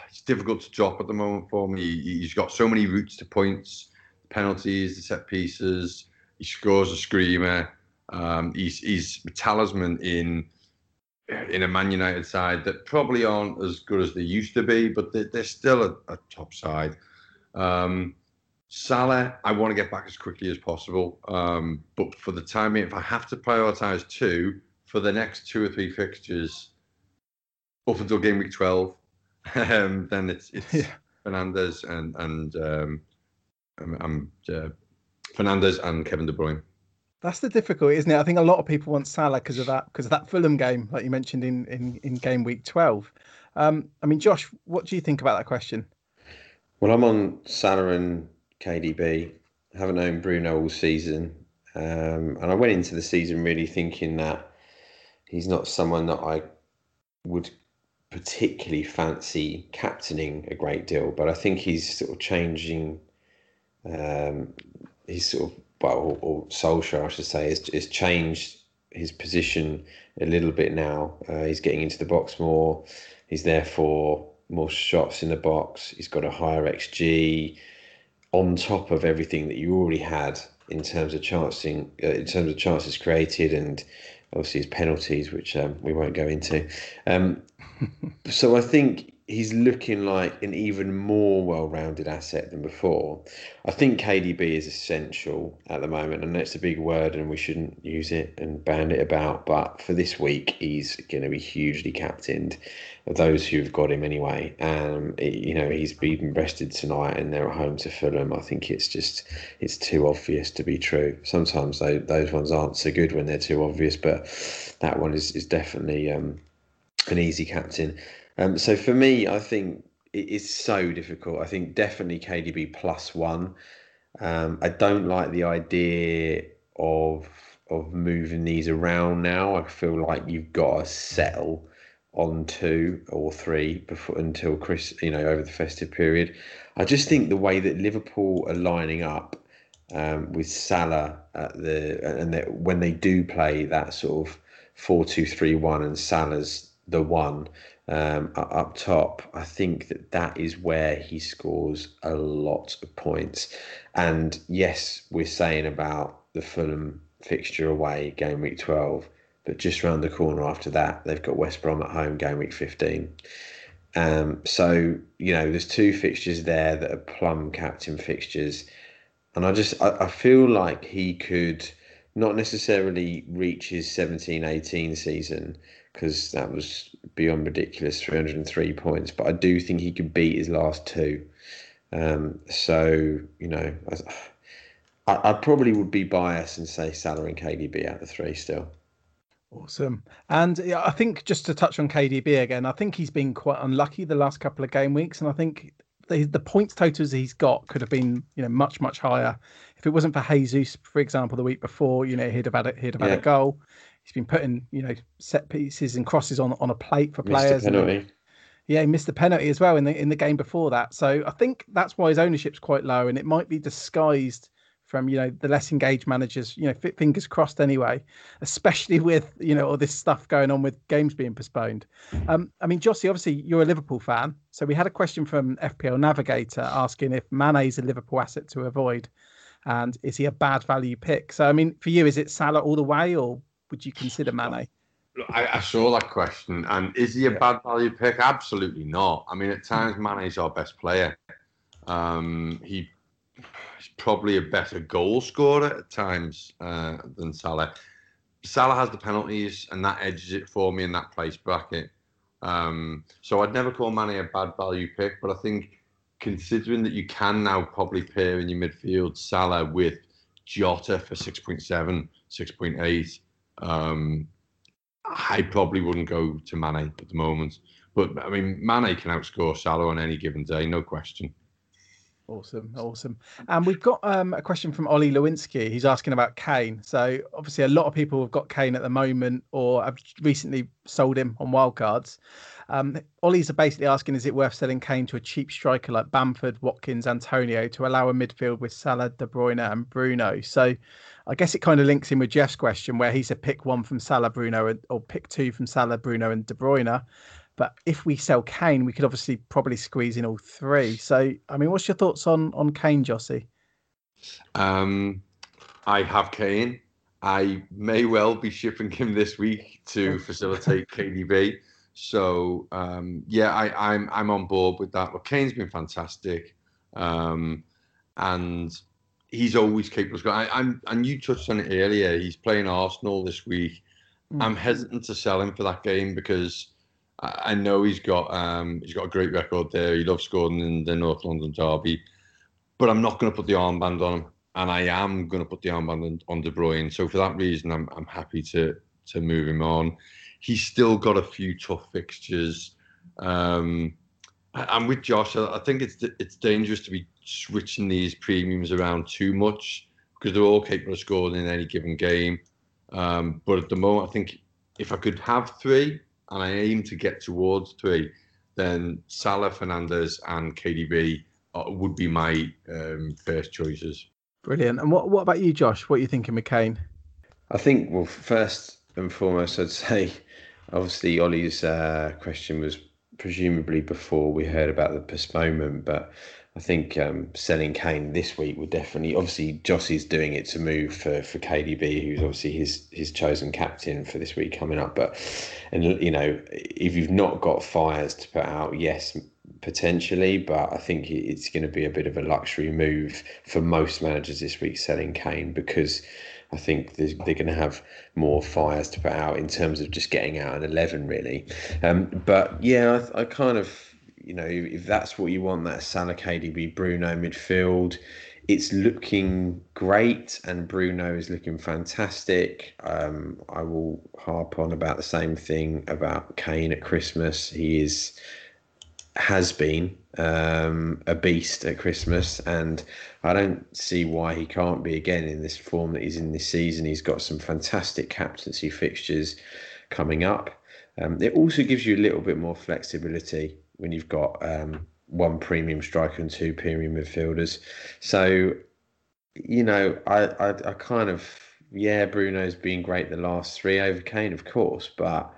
it's difficult to drop at the moment for me. He's got so many routes to points, penalties, the set pieces. He scores a screamer. Um, he's he's a talisman in in a Man United side that probably aren't as good as they used to be, but they're, they're still a, a, top side. Um, Salah, I want to get back as quickly as possible, um, but for the time being, if I have to prioritise two for the next two or three fixtures up until game week twelve, [LAUGHS] um, then it's it's yeah. Fernandes and and um, um, uh, Fernandes and Kevin De Bruyne. That's the difficulty, isn't it? I think a lot of people want Salah because of that because of that Fulham game, like you mentioned in in, in game week twelve. Um, I mean, Josh, what do you think about that question? Well, I'm on Salah and KDB. I haven't known Bruno all season, um, and I went into the season really thinking that he's not someone that I would particularly fancy captaining a great deal. But I think he's sort of changing. Um, he's sort of well, or, or Solskjaer, I should say, has, has changed his position a little bit now. Uh, he's getting into the box more. He's therefore more shots in the box. He's got a higher XG on top of everything that you already had in terms of chancing, uh, in terms of chances created, and obviously his penalties, which um, we won't go into. Um, [LAUGHS] so I think he's looking like an even more well-rounded asset than before. I think KDB is essential at the moment, and that's a big word, and we shouldn't use it and band it about. But for this week, he's going to be hugely captained. Of those who've got him anyway, um, it, you know he's been rested tonight, and they're at home to Fulham. I think it's just it's too obvious to be true. Sometimes they, those ones aren't so good when they're too obvious, but that one is is definitely um, an easy captain. Um, so for me, I think it is so difficult. I think definitely KDB plus one. Um, I don't like the idea of of moving these around now. I feel like you've got to settle on two or three before until Chris, you know, over the festive period. I just think the way that Liverpool are lining up um, with Salah at the and that when they do play that sort of four two three one and Salah's the one um, up top, I think that that is where he scores a lot of points. And yes, we're saying about the Fulham fixture away, game week 12, but just round the corner after that, they've got West Brom at home, game week 15. Um, so, you know, there's two fixtures there that are plum captain fixtures. And I just, I, I feel like he could not necessarily reach his 17 18 season because that was beyond ridiculous 303 points. But I do think he could beat his last two. Um, so, you know, I, I, probably would be biased and say Salah and KDB out of the three still. Awesome. And I think just to touch on KDB again, I think he's been quite unlucky the last couple of game weeks. And I think the, the points totals he's got could have been, you know, much, much higher. If it wasn't for Jesus, for example, the week before, you know, he'd have had a, he'd have had a goal he's been putting you know set pieces and crosses on on a plate for players. penalty. yeah, he missed the penalty as well in the in the game before that. So I think that's why his ownership's quite low, and it might be disguised from you know the less engaged managers. You know, fingers crossed anyway. Especially with you know all this stuff going on with games being postponed. Um, I mean, Jossie, obviously you're a Liverpool fan, so we had a question from FPL Navigator asking if Mane is a Liverpool asset to avoid, and is he a bad value pick? So I mean, for you, is it Salah all the way, or would you consider Mane? I, I, saw that question, and is he a yeah. bad value pick? Absolutely not. I mean, at times Mane is our best player. Um, he, he's probably a better goal scorer at times uh, than Salah. Salah has the penalties, and that edges it for me in that place bracket. Um, so I'd never call Mane a bad value pick, but I think considering that you can now probably pair in your midfield Salah with Jota for 6.7, 6.8 um, I probably wouldn't go to Mane at the moment. But I mean, Mane can outscore Salah on any given day, no question. Awesome, awesome. And we've got um, a question from Ollie Lewinsky. He's asking about Kane. So obviously, a lot of people have got Kane at the moment, or have recently sold him on wildcards. Um, Ollie's basically asking, is it worth selling Kane to a cheap striker like Bamford, Watkins, Antonio to allow a midfield with Salah, De Bruyne, and Bruno? So I guess it kind of links in with Jeff's question, where he said pick one from Salah, Bruno, or pick two from Salah, Bruno, and De Bruyne. But if we sell Kane, we could obviously probably squeeze in all three. So, I mean, what's your thoughts on on Kane, Jossie? Um, I have Kane. I may well be shipping him this week to [LAUGHS] facilitate KDB. So um, yeah, I, I'm I'm on board with that. But Kane's been fantastic, um, and he's always capable of. I, am and you touched on it earlier. He's playing Arsenal this week. Mm. I'm hesitant to sell him for that game because I know he's got um, he's got a great record there. He loves scoring in the North London derby, but I'm not going to put the armband on him, and I am going to put the armband on De Bruyne. So for that reason, I'm I'm happy to to move him on. He's still got a few tough fixtures. Um, I'm with Josh. I think it's it's dangerous to be switching these premiums around too much because they're all capable of scoring in any given game. Um, but at the moment, I think if I could have three, and I aim to get towards three, then Salah, Fernandes, and KDB uh, would be my um, first choices. Brilliant. And what what about you, Josh? What are you thinking, McCain? I think well, first and foremost, I'd [LAUGHS] say obviously Ollie's uh, question was presumably before we heard about the postponement, but I think um, selling Kane this week would definitely. Obviously, Jossie's doing it to move for, for KDB, who's obviously his his chosen captain for this week coming up. But and you know, if you've not got fires to put out, yes, potentially, but I think it's going to be a bit of a luxury move for most managers this week selling Kane because I think they're going to have more fires to put out in terms of just getting out an eleven, really. Um, but yeah, I, I kind of you know, if that's what you want, that Salah, KDB, Bruno midfield, it's looking great, and Bruno is looking fantastic. Um, I will harp on about the same thing about Kane at Christmas. He is has been um, a beast at Christmas, and I don't see why he can't be again in this form that he's in this season. He's got some fantastic captaincy fixtures coming up. Um, it also gives you a little bit more flexibility when you've got um, one premium striker and two premium midfielders. So, you know, I, I, I kind of yeah, Bruno's been great the last three over Kane, of course, but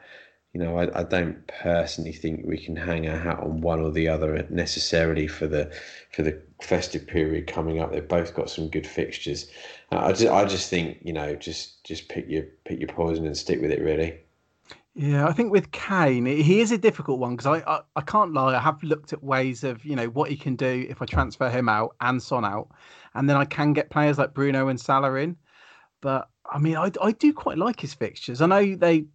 you know, I, I don't personally think we can hang our hat on one or the other necessarily for the for the festive period coming up. They've both got some good fixtures. Uh, I just I just think you know just just pick your pick your poison and stick with it really. Yeah, I think with Kane, he is a difficult one because I, I, I can't lie. I have looked at ways of you know what he can do if I transfer him out and Son out, and then I can get players like Bruno and Salah in. But I mean, I, I do quite like his fixtures. I know they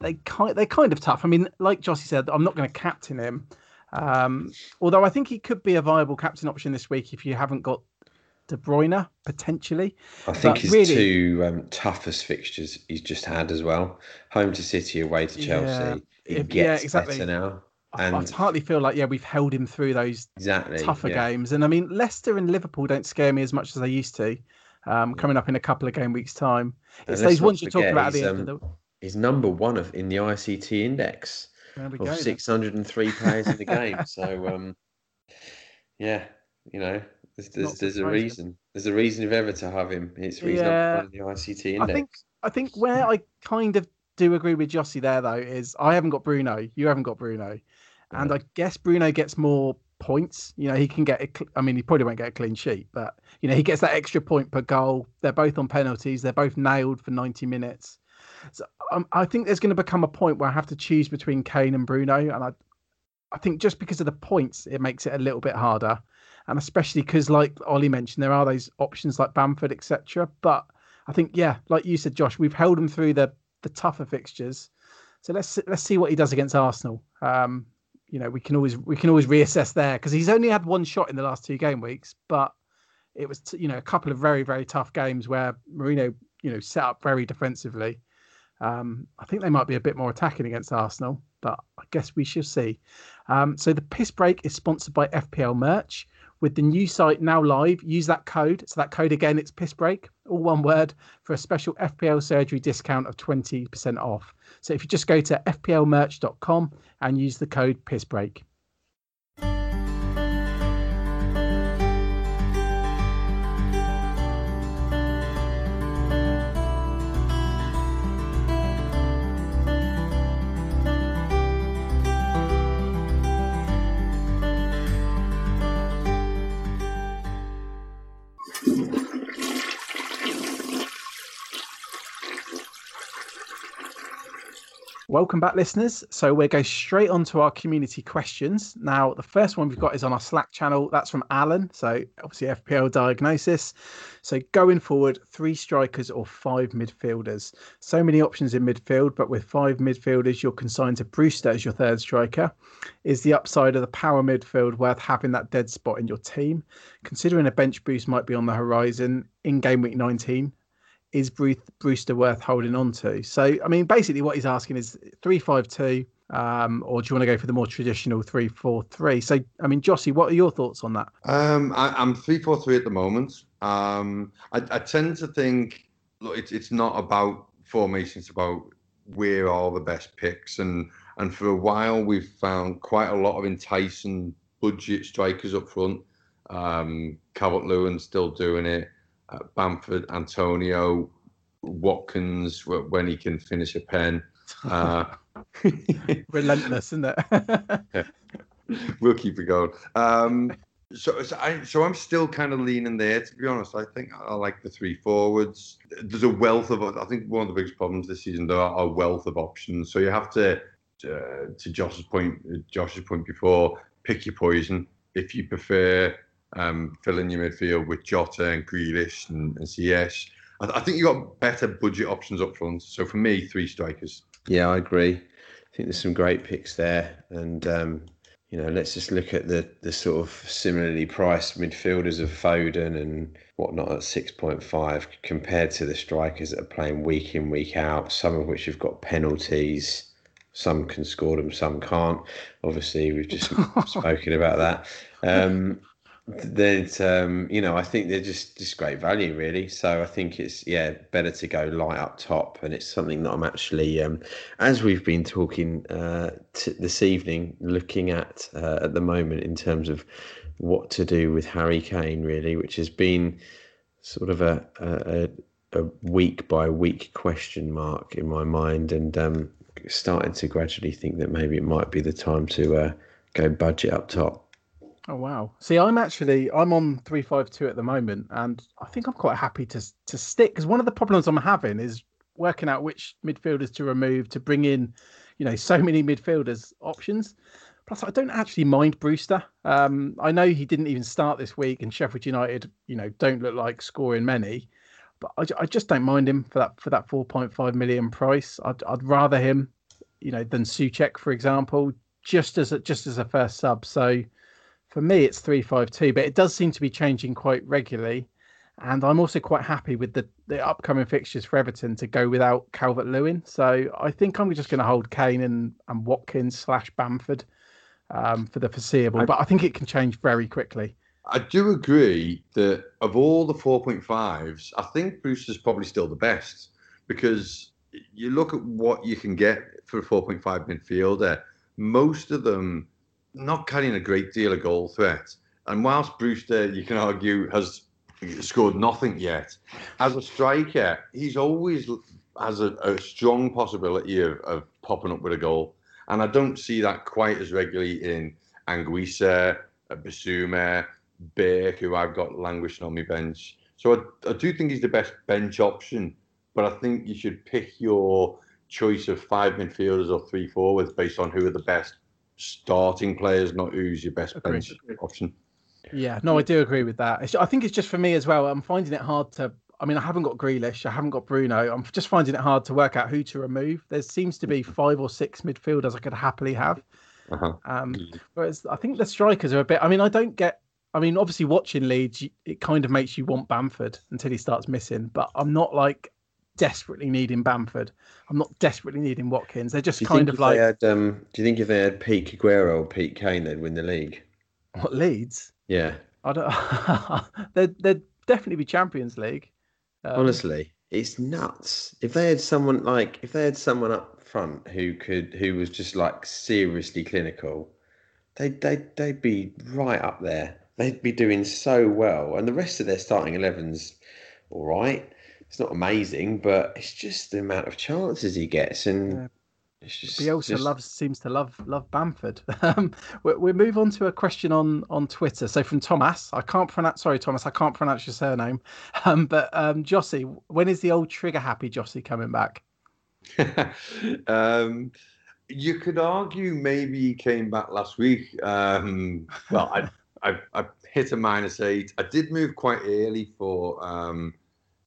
they kind they're kind of tough. I mean, like Jossie said, I'm not going to captain him. Um, although I think he could be a viable captain option this week if you haven't got De Bruyne potentially. I think but his really, two um, toughest fixtures he's just had as well: home to City, away to Chelsea. Yeah, it gets yeah, exactly. better now. And I partly feel like yeah, we've held him through those exactly tougher yeah. games, and I mean Leicester and Liverpool don't scare me as much as they used to. Um, coming up in a couple of game weeks' time, it's those ones you talk about at the um, end of the. He's number one of in the ICT index of go, 603 then. players in the game. So, um, yeah, you know, there's, there's, there's a reason. There's a reason if ever to have him. It's he's yeah. not the ICT index. I think I think where I kind of do agree with Jossie there though is I haven't got Bruno. You haven't got Bruno, and I guess Bruno gets more points. You know, he can get. A, I mean, he probably won't get a clean sheet, but you know, he gets that extra point per goal. They're both on penalties. They're both nailed for 90 minutes. So um, I think there's going to become a point where I have to choose between Kane and Bruno, and I, I think just because of the points, it makes it a little bit harder and especially because, like Ollie mentioned, there are those options like Bamford, etc. But I think, yeah, like you said, Josh, we've held him through the the tougher fixtures. So let's let's see what he does against Arsenal. Um, you know, we can always we can always reassess there because he's only had one shot in the last two game weeks, but it was you know a couple of very very tough games where Mourinho you know set up very defensively. Um, I think they might be a bit more attacking against Arsenal, but I guess we shall see. Um, so the piss break is sponsored by FPL merch With the new site now live, use that code. So that code again, it's piss break, all one word, for a special FPL surgery discount of 20% off. So if you just go to fplmerch.com and use the code piss break. Welcome back, listeners. So we're going straight on to our community questions. Now, the first one we've got is on our Slack channel. That's from Alan. So obviously FPL diagnosis. So going forward, three strikers or five midfielders. So many options in midfield, but with five midfielders, you're consigned to Brewster as your third striker. Is the upside of the power midfield worth having that dead spot in your team? Considering a bench boost might be on the horizon in game week 19, is Bruce, Brewster worth holding on to? So, I mean, basically, what he's asking is three five two, um, or do you want to go for the more traditional three four three? So, I mean, Jossie, what are your thoughts on that? Um, I, am three four three at the moment. Um, I, I tend to think, look, it's it's not about formation; it's about where are the best picks, and and for a while we've found quite a lot of enticing budget strikers up front. Um, Calvert Lewin still doing it Bamford, Antonio, Watkins when he can finish a pen. Uh, [LAUGHS] Relentless, isn't it? yeah. We'll keep it going. Um, so, so, I, so I'm still kind of leaning there. To be honest, I think I like the three forwards. There's a wealth of. I think one of the biggest problems this season there are a wealth of options. So you have to, uh, to Josh's point, Josh's point before, pick your poison. If you prefer um, filling your midfield with Jota and Grealish and, and Ziyech. I, I, think you've got better budget options up front. So for me, three strikers. Yeah, I agree. I think there's some great picks there, and um, you know, let's just look at the the sort of similarly priced midfielders of Foden and whatnot at six point five compared to the strikers that are playing week in week out. Some of which have got penalties. Some can score them, some can't. Obviously, we've just [LAUGHS] spoken about that. Um, that um, you know, I think they're just just great value, really. So I think it's yeah better to go light up top, and it's something that I'm actually, um, as we've been talking uh, t- this evening, looking at uh, at the moment in terms of what to do with Harry Kane, really, which has been sort of a a, a week by week question mark in my mind, and um, starting to gradually think that maybe it might be the time to uh, go budget up top. Oh wow! See, I'm actually I'm on three five two at the moment, and I think I'm quite happy to to stick because one of the problems I'm having is working out which midfielders to remove to bring in, you know, so many midfielders options. Plus, I don't actually mind Brewster. Um, I know he didn't even start this week, and Sheffield United, you know, don't look like scoring many, but I, I just don't mind him for that for that 4.5 million price. I'd, I'd rather him, you know, than Soucek, for example, just as a, just as a first sub. So for me, it's three five two, but it does seem to be changing quite regularly. And I'm also quite happy with the, the upcoming fixtures for Everton to go without Calvert Lewin. So I think I'm just going to hold Kane and, and Watkins slash Bamford um, for the foreseeable. I, but I think it can change very quickly. I do agree that of all the 4.5s, I think Bruce is probably still the best because you look at what you can get for a 4.5 midfielder. Most of them not carrying a great deal of goal threat. And whilst Brewster, you can argue, has scored nothing yet, as a striker, he's always has a, a strong possibility of, of, popping up with a goal. And I don't see that quite as regularly in Anguissa, uh, Bissouma, Burke, who I've got languishing on my bench. So I, I do think he's the best bench option, but I think you should pick your choice of five midfielders or three forwards based on who are the best starting players, not who's your best Agreed. bench option. Yeah, no, I do agree with that. I think it's just for me as well. I'm finding it hard to. I mean, I haven't got Grealish, I haven't got Bruno. I'm just finding it hard to work out who to remove. There seems to be five or six midfielders I could happily have. Uh-huh. Um, whereas I think the strikers are a bit. I mean, I don't get. I mean, obviously, watching Leeds, it kind of makes you want Bamford until he starts missing. But I'm not like desperately needing Bamford. I'm not desperately needing Watkins. They're just kind of like. Had, um, do you think if they had Pete Aguero or Pete Kane, they'd win the league? What Leeds? Yeah. I don't. [LAUGHS] they'd, they'd definitely be Champions League. Um, Honestly, it's nuts. If they had someone like, if they had someone up front who could, who was just like seriously clinical, they they they'd be right up there. They'd be doing so well, and the rest of their starting 11's all right. It's not amazing, but it's just the amount of chances he gets, and yeah. it's just. Bielsa just... loves seems to love love Bamford. [LAUGHS] Um, we, we move on to a question on on Twitter. So from Thomas, I can't pronounce. Sorry, Thomas, I can't pronounce your surname. [LAUGHS] Um, but um, Jossie, when is the old trigger happy Jossie coming back? [LAUGHS] um, you could argue maybe he came back last week. Um, well, I, I, I hit a minus eight. I did move quite early for um,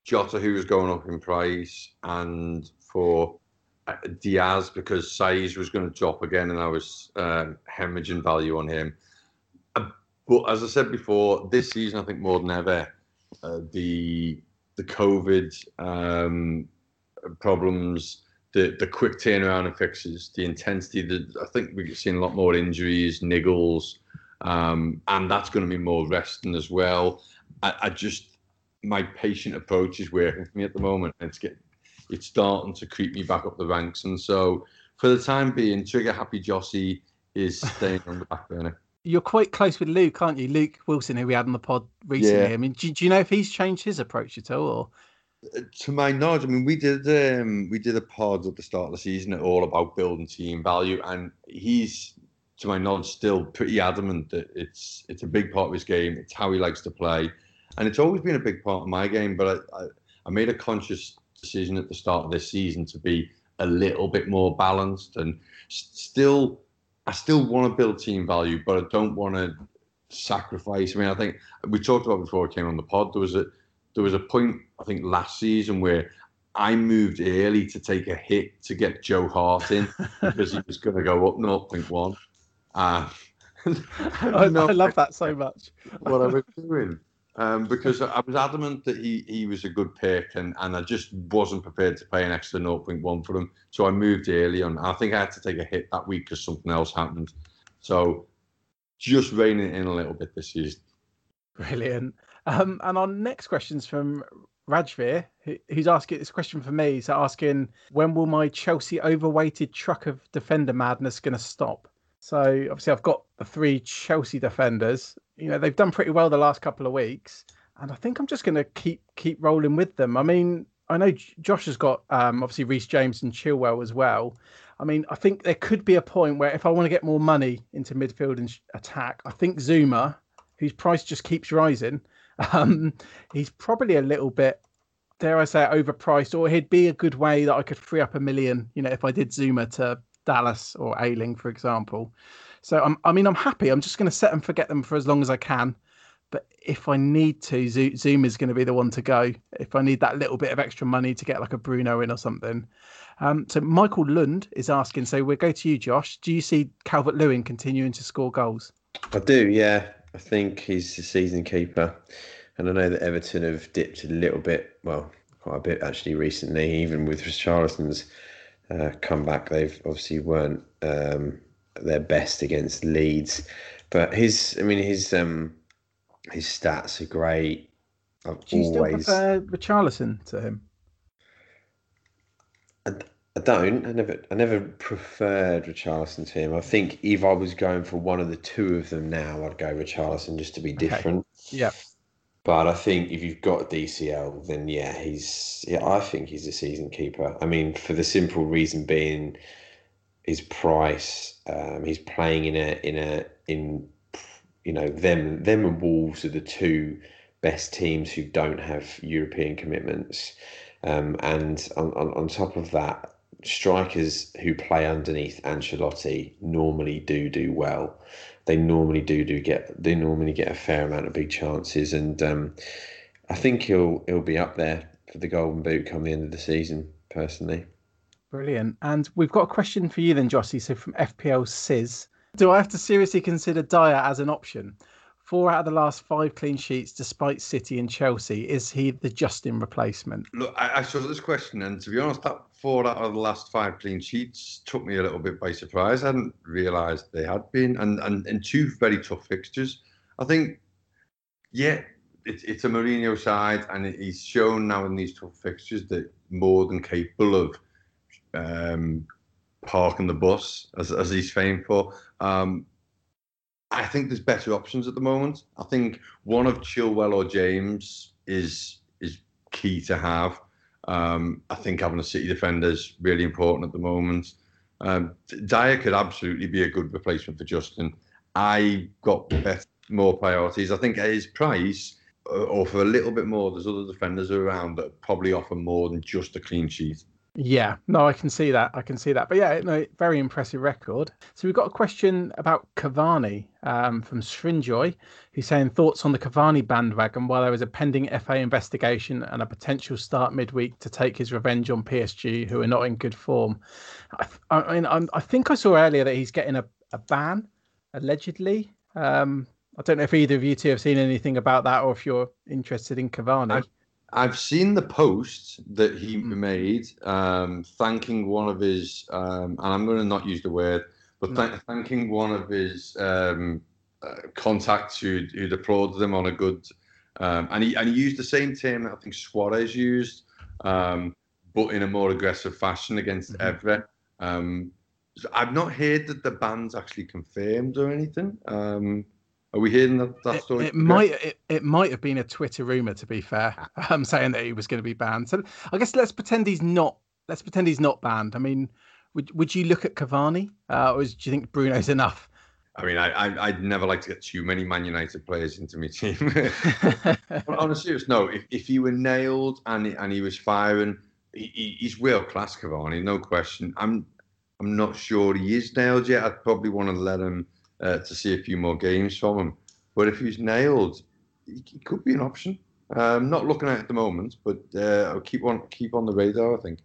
Jota, who was going up in price, and for uh, Dias because Saïss was going to drop again, and I was uh, hemorrhaging value on him. Uh, but as I said before, this season I think more than ever, uh, the the COVID um, problems the the quick turnaround and fixes, the intensity. The, I think we've seen a lot more injuries, niggles, um, and that's going to be more resting as well. I, I, just my patient approach is working for me at the moment. It's getting, it's starting to creep me back up the ranks, and so for the time being, trigger happy Jossie is [LAUGHS] staying on the back burner. You're quite close with Luke, aren't you? Luke Wilson, who we had on the pod recently. Yeah. I mean, do, do you know if he's changed his approach at all? Or? to my knowledge, I mean, we did um, we did a pod at the start of the season all about building team value, and he's, to my knowledge, still pretty adamant that it's it's a big part of his game. It's how he likes to play, and it's always been a big part of my game. But I, I, I made a conscious decision at the start of this season to be a little bit more balanced, and still, I still want to build team value, but I don't want to sacrifice. I mean, I think we talked about before I came on the pod. There was a there was a point I think last season where I moved early to take a hit to get Joe Hart in [LAUGHS] because he was going to go up 0.1. Uh, [LAUGHS] I, I, love that so much. what I was doing. Um, because I was adamant that he, he was a good pick and, and I just wasn't prepared to pay an extra 0.1 for him. So I moved early on. I think I had to take a hit that week because something else happened. So just reining in a little bit this season. Brilliant. Um, and our next question is from Rajvir, who's asking this question for me. So asking, when will my Chelsea overweighted truck of defender madness going to stop? So obviously, I've got the three Chelsea defenders. You know, they've done pretty well the last couple of weeks, and I think I'm just going to keep keep rolling with them. I mean, I know Josh has got um, obviously Reece James and Chilwell as well. I mean, I think there could be a point where if I want to get more money into midfield and attack, I think Zouma, whose price just keeps rising, [LAUGHS] um, he's probably a little bit, dare I say, overpriced, or he'd be a good way that I could free up a million, you know, if I did Zouma to Dallas or Ayling, for example. So I'm, I mean, I'm happy. I'm just going to set and forget them for as long as I can. But if I need to, Zouma is going to be the one to go. If I need that little bit of extra money to get like a Bruno in or something. Um, so Michael Lund is asking. So we'll go to you, Josh. Do you see Calvert Lewin continuing to score goals? I do. Yeah, I think he's the season keeper. And I know that Everton have dipped a little bit, well, quite a bit actually recently, even with Richarlison's uh, comeback. They've obviously weren't um, their best against Leeds. But his, I mean, his um, his stats are great. I've Do you always... still prefer Richarlison to him? I, I don't. I never. I never preferred Richarlison to him. I think if I was going for one of the two of them now, I'd go Richarlison just to be different. Okay. Yeah. But I think if you've got DCL, then yeah, he's. Yeah, I think he's a season keeper. I mean, for the simple reason being his price. Um, he's playing in a in a in you know them them and Wolves are the two best teams who don't have European commitments. Um, and on, on, on top of that, strikers who play underneath Ancelotti normally do do well. They normally do do get they normally get a fair amount of big chances, and um, I think he'll he'll be up there for the Golden Boot come the end of the season. Personally, brilliant. And we've got a question for you then, Jossie. So from FPL Sis, do I have to seriously consider Dier as an option? Four out of the last five clean sheets, despite City and Chelsea. Is he the Justin replacement? Look, I, I saw this question, and to be honest, that four out of the last five clean sheets took me a little bit by surprise. I hadn't realised they had been, and, and and two very tough fixtures. I think yeah, it's it's a Mourinho side, and he's shown now in these tough fixtures that more than capable of um, parking the bus, as as he's famed for. Um, I think there's better options at the moment. I think one of Chilwell or James is is key to have. Um, I think having a City defender is really important at the moment. Um, Dier could absolutely be a good replacement for Justin. I got better, more priorities. I think at his price, uh, or for a little bit more, there's other defenders around that probably offer more than just a clean sheet. Yeah, no, I can see that. I can see that. But yeah, no, very impressive record. So we've got a question about Cavani um, from Srinjoy, who's saying thoughts on the Cavani bandwagon while there is a pending FA investigation and a potential start midweek to take his revenge on PSG, who are not in good form. I, I mean, I'm, i think I saw earlier that he's getting a, a ban, allegedly. Um, I don't know if either of you two have seen anything about that or if you're interested in Cavani. I've seen the post that he mm. made um, thanking one of his, um, and I'm going to not use the word, but th- thanking one of his um, uh, contacts who who applauded him on a good, um, and he and he used the same term that I think Suarez used, um, but in a more aggressive fashion against mm-hmm. Um, so I've not heard that the band's actually confirmed or anything. Are we hearing that, that story? It, it might it, it might have been a Twitter rumor, to be fair. I'm [LAUGHS] saying that he was going to be banned. So I guess let's pretend he's not. Let's pretend he's not banned. I mean, would would you look at Cavani, uh, or do you think Bruno's enough? I mean, I, I would never like to get too many Man United players into my team. [LAUGHS] but on a serious note, if, if he were nailed and and he was firing, he, he's world class Cavani, no question. I'm I'm not sure he is nailed yet. I'd probably want to let him uh, to see a few more games from him. But if he's nailed, he could be an option. Um, not looking at it at the moment, but uh, I'll keep on keep on the radar. I think.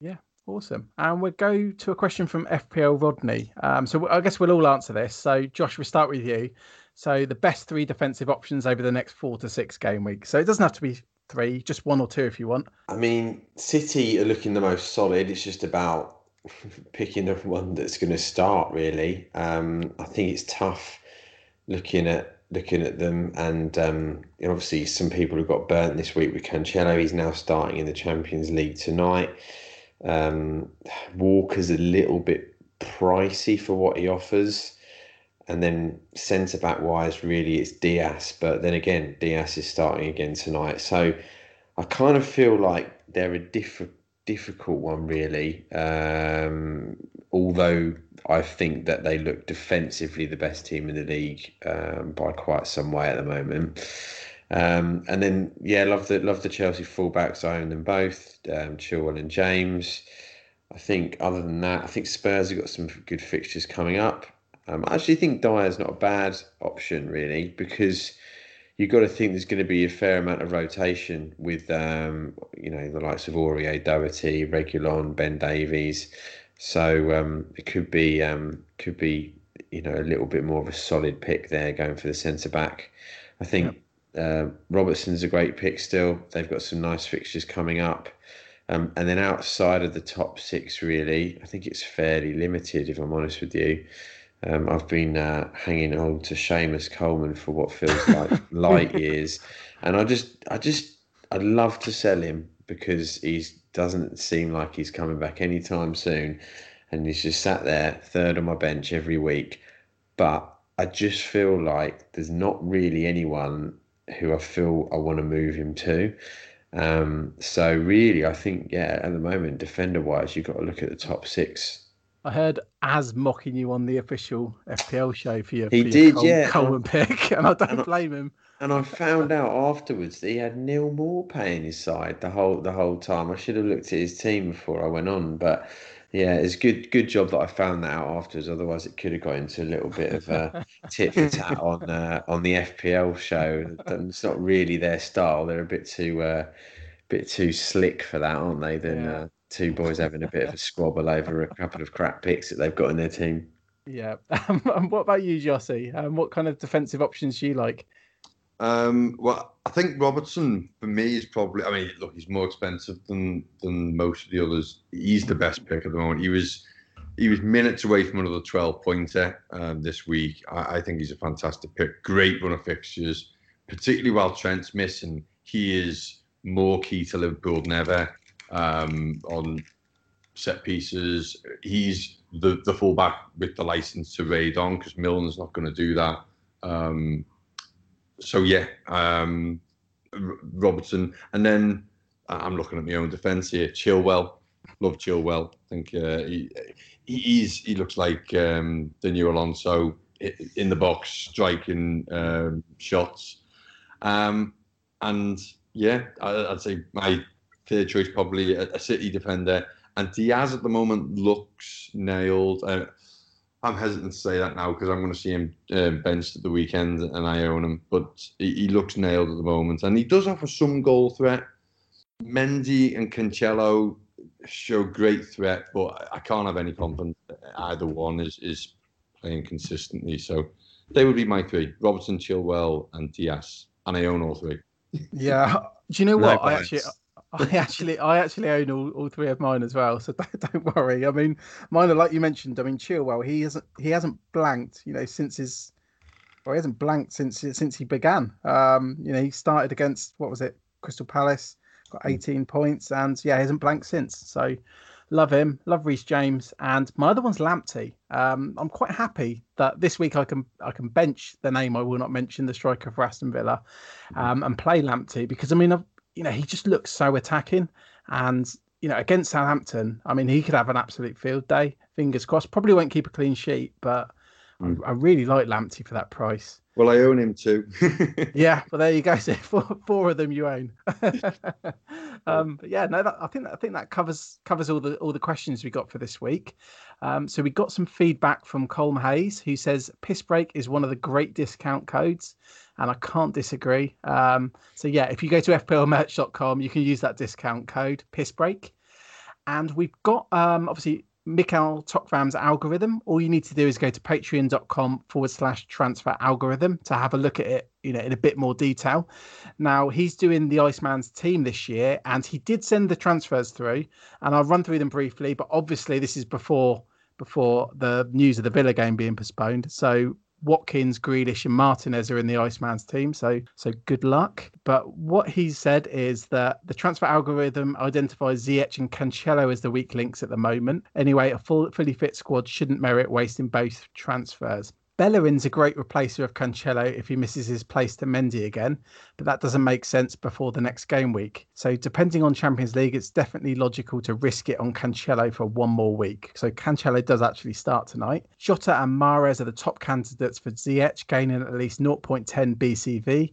Yeah, awesome. And we'll go to a question from FPL Rodney. Um, so I guess we'll all answer this. So Josh, we'll start with you. So the best three defensive options over the next four to six game weeks. So it doesn't have to be three, just one or two if you want. I mean, City are looking the most solid. It's just about [LAUGHS] picking the one that's going to start. Really, um, I think it's tough looking at looking at them, and um, obviously some people have got burnt this week with Cancelo. He's now starting in the Champions League tonight. Um, Walker's a little bit pricey for what he offers. And then centre back wise, really, it's Dias. But then again, Dias is starting again tonight. So I kind of feel like they're a different difficult one, really. Um, although I think that they look defensively the best team in the league um, by quite some way at the moment. Um, and then, yeah, love the love the Chelsea fullbacks. I own them both, um, Chilwell and James. I think other than that, I think Spurs have got some good fixtures coming up. Um, I actually think Dier's not a bad option, really, because you've got to think there's going to be a fair amount of rotation with um, you know the likes of Aurier, Doherty, Reguilon, Ben Davies. So um, it could be um, could be you know a little bit more of a solid pick there going for the centre back. I think uh, Robertson's a great pick still. They've got some nice fixtures coming up. Um, and then outside of the top six, really, I think it's fairly limited, if I'm honest with you. Um, I've been uh, hanging on to Seamus Coleman for what feels like [LAUGHS] light years, and I just, I just, I'd love to sell him because he doesn't seem like he's coming back anytime soon, and he's just sat there third on my bench every week. But I just feel like there's not really anyone who I feel I want to move him to. Um, so really, I think yeah, at the moment, defender wise, you've got to look at the top six I heard Az mocking you on the official FPL show for your, he for did, your Col- yeah. Coleman pick, [LAUGHS] and I don't and blame him. And I found out afterwards that he had Neal Maupay in his side the whole the whole time. I should have looked at his team before I went on, but yeah, it's good good job that I found that out afterwards. Otherwise, it could have got into a little bit of a tit for tat [LAUGHS] on uh, on the FPL show. It's not really their style. They're a bit too uh, bit too slick for that, aren't they? Than yeah. uh, two boys having a bit of a squabble over a couple of crap picks that they've got in their team. Yeah. [LAUGHS] Um, what about you, Jossie? Um, what kind of defensive options do you like? Um, well, I think Robertson for me is probably. I mean, look, he's more expensive than than most of the others. He's the best pick at the moment. He was he was minutes away from another twelve pointer um, this week. I, I, think he's a fantastic pick. Great run of fixtures. particularly while Trent's missing, he is more key to Liverpool than ever um, on set pieces. He's the, the fullback with the license to raid on because Milner's not going to do that. Um, so yeah, um, Robertson, and then I'm looking at my own defence here. Chilwell, love Chilwell. I think uh, he he's he looks like um, the new Alonso in the box, striking um, shots. Um, and yeah, I, would say my third choice probably a, a, City defender. And Dias at the moment looks nailed. Uh, I'm hesitant to say that now because I'm going to see him uh, benched at the weekend and I own him. But he, he, looks nailed at the moment, and he does offer some goal threat. Mendy and Cancelo show great threat, but I can't have any confidence either one is is playing consistently. So they would be my three: Robertson, Chilwell, and Dias, and I own all three. Yeah. Do you know what? I actually. I [LAUGHS] actually, I actually own all, all three of mine as well, so [LAUGHS] don't, don't worry. I mean, mine are like you mentioned. I mean, Chilwell, he hasn't he hasn't blanked, you know, since his, or he hasn't blanked since since he began. Um, you know, he started against what was it, Crystal Palace, got hmm. 18 points, and yeah, he hasn't blanked since. So, love him, love Reece James, and my other one's Lamptey. Um, I'm quite happy that this week I can I can bench the name I will not mention, the striker for Aston Villa, hmm. um, and play Lamptey because I mean I've you know, he just looks so attacking. And, you know, against Southampton, I mean, he could have an absolute field day. Fingers crossed. Probably won't keep a clean sheet, but mm. I, I, really like Lamptey for that price. Well, I own him too. [LAUGHS] yeah, well, there you go. [LAUGHS] So four, four of them you own. [LAUGHS] um, but yeah, no, that, I think that, I think that covers covers all the all the questions we got for this week. Um, so we got some feedback from Colm Hayes, who says Piss Break is one of the great discount codes and I can't disagree. Um, so yeah, if you go to fplmerch.com, you can use that discount code piss break. And we've got um, obviously Mikhail Tokvam's algorithm. All you need to do is go to patreon.com forward slash transfer algorithm to have a look at it, you know, in a bit more detail. Now he's doing the Iceman's team this year, and he did send the transfers through, and I'll run through them briefly. But obviously, this is before before the news of the Villa game being postponed. So Watkins, Grealish, and Martinez are in the Iceman's team, so so good luck. But what he said is that the transfer algorithm identifies Ziyech and Cancelo as the weak links at the moment. Anyway, a full, fully fit squad shouldn't merit wasting both transfers. Bellerin's a great replacer of Cancelo if he misses his place to Mendy again, but that doesn't make sense before the next game week. So, depending on Champions League, it's definitely logical to risk it on Cancelo for one more week. So, Cancelo does actually start tonight. Jota and Mahrez are the top candidates for Ziyech, gaining at least 0.10 BCV.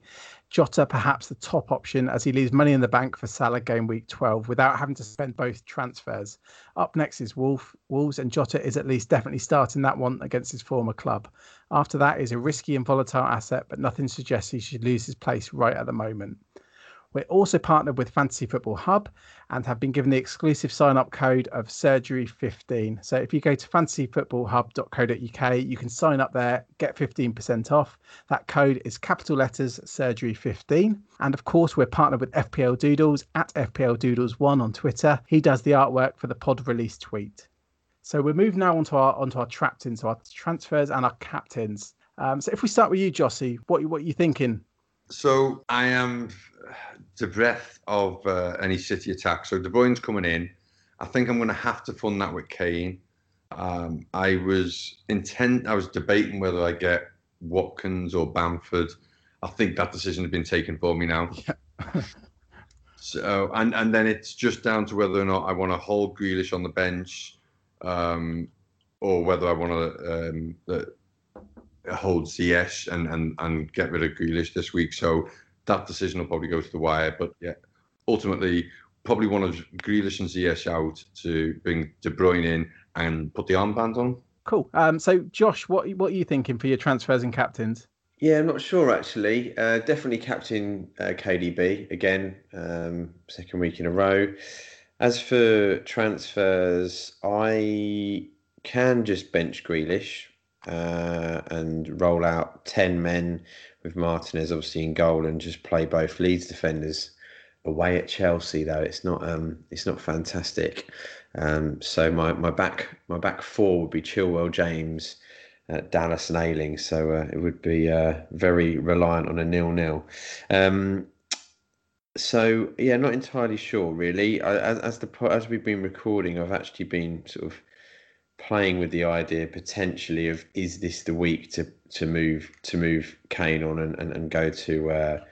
Jota perhaps the top option as he leaves money in the bank for Salah game week 12 without having to spend both transfers. Up next is Wolf, Wolves, and Jota is at least definitely starting that one against his former club. After that is a risky and volatile asset, but nothing suggests he should lose his place right at the moment. We're also partnered with Fantasy Football Hub and have been given the exclusive sign up code of surgery15. So if you go to fantasyfootballhub.co.uk, you can sign up there, get 15% off. That code is capital letters surgery15. And of course, we're partnered with FPL Doodles at FPL Doodles1 on Twitter. He does the artwork for the pod release tweet. So we're moving now onto our onto our trapped into our transfers and our captains. Um, so if we start with you, Jossie, what what are you thinking? So I am the breath of uh, any City attack. So De Bruyne's coming in. I think I'm going to have to fund that with Kane. Um, I was intent. I was debating whether I get Watkins or Bamford. I think that decision has been taken for me now. Yeah. [LAUGHS] so and and then it's just down to whether or not I want to hold Grealish on the bench, um, or whether I want to um, uh, hold Ziyech and, and and get rid of Grealish this week. So that decision will probably go to the wire. But yeah, ultimately, probably one of Grealish and Ziyech out to bring De Bruyne in and put the armband on. Cool. Um, so, Josh, what what are you thinking for your transfers and captains? Yeah, I'm not sure actually. Uh, definitely captain uh, KDB again, um, second week in a row. As for transfers, I can just bench Grealish uh, and roll out 10 men with Martinez obviously in goal and just play both Leeds defenders away at Chelsea though it's not um it's not fantastic um so my my back my back four would be Chilwell James uh, Dallas and Ayling so uh, it would be uh, very reliant on a nil-nil. Um, so yeah, not entirely sure really. I, as, as the as we've been recording, I've actually been sort of playing with the idea potentially of is this the week to to move to move Kane on and, and, and go to uh,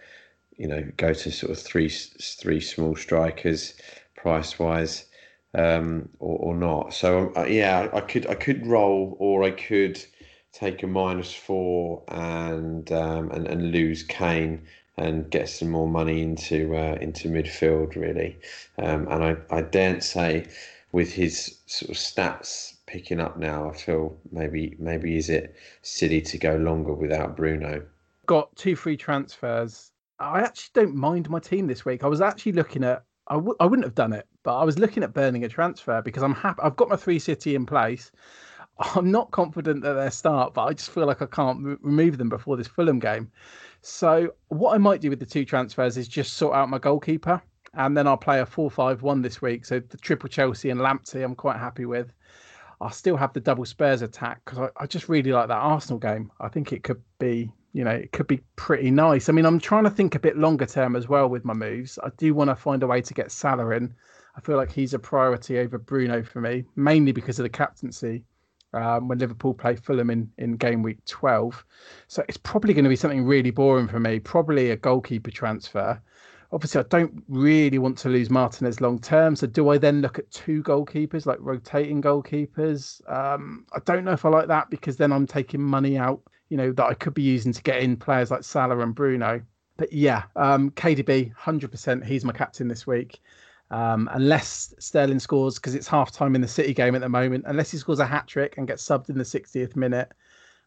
you know go to sort of three three small strikers price wise um, or, or not. So uh, yeah, I could I could roll or I could take a minus four and um, and and lose Kane and get some more money into uh, into midfield really. Um, and I I daren't say with his sort of stats picking up now, I feel maybe maybe is it silly to go longer without Bruno. Got two free transfers. I actually don't mind my team this week. I was actually looking at I w- I wouldn't have done it, but I was looking at burning a transfer because I'm happy. I've got my three city in place. [LAUGHS] I'm not confident that they'll start, but I just feel like I can't remove them before this Fulham game. So what I might do with the two transfers is just sort out my goalkeeper, and then I'll play a four-five-one this week. So the triple Chelsea and Lamptey, I'm quite happy with. I'll still have the double Spurs attack because I, I just really like that Arsenal game. I think it could be you know, it could be pretty nice. I mean, I'm trying to think a bit longer term as well with my moves. I do want to find a way to get Salah in. I feel like he's a priority over Bruno for me, mainly because of the captaincy um, when Liverpool play Fulham in, in game week 12. So it's probably going to be something really boring for me, probably a goalkeeper transfer. Obviously, I don't really want to lose Martinez long term. So do I then look at two goalkeepers, like rotating goalkeepers? Um, I don't know if I like that because then I'm taking money out you know, that I could be using to get in players like Salah and Bruno. But yeah, um, KDB, 100%. He's my captain this week. Um, unless Sterling scores, because it's half time in the City game at the moment, unless he scores a hat trick and gets subbed in the 60th minute,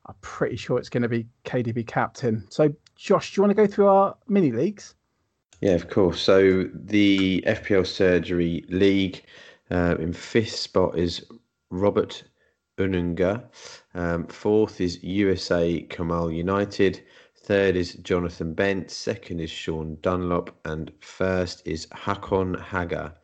I'm pretty sure it's going to be KDB captain. So, Josh, do you want to go through our mini leagues? Yeah, of course. So, the FPL Surgery League uh, in fifth spot is Robert Ununga. Um, fourth is USA Kamal United. Third is Jonathan Bent. Second is Sean Dunlop. And first is Hakon Haga.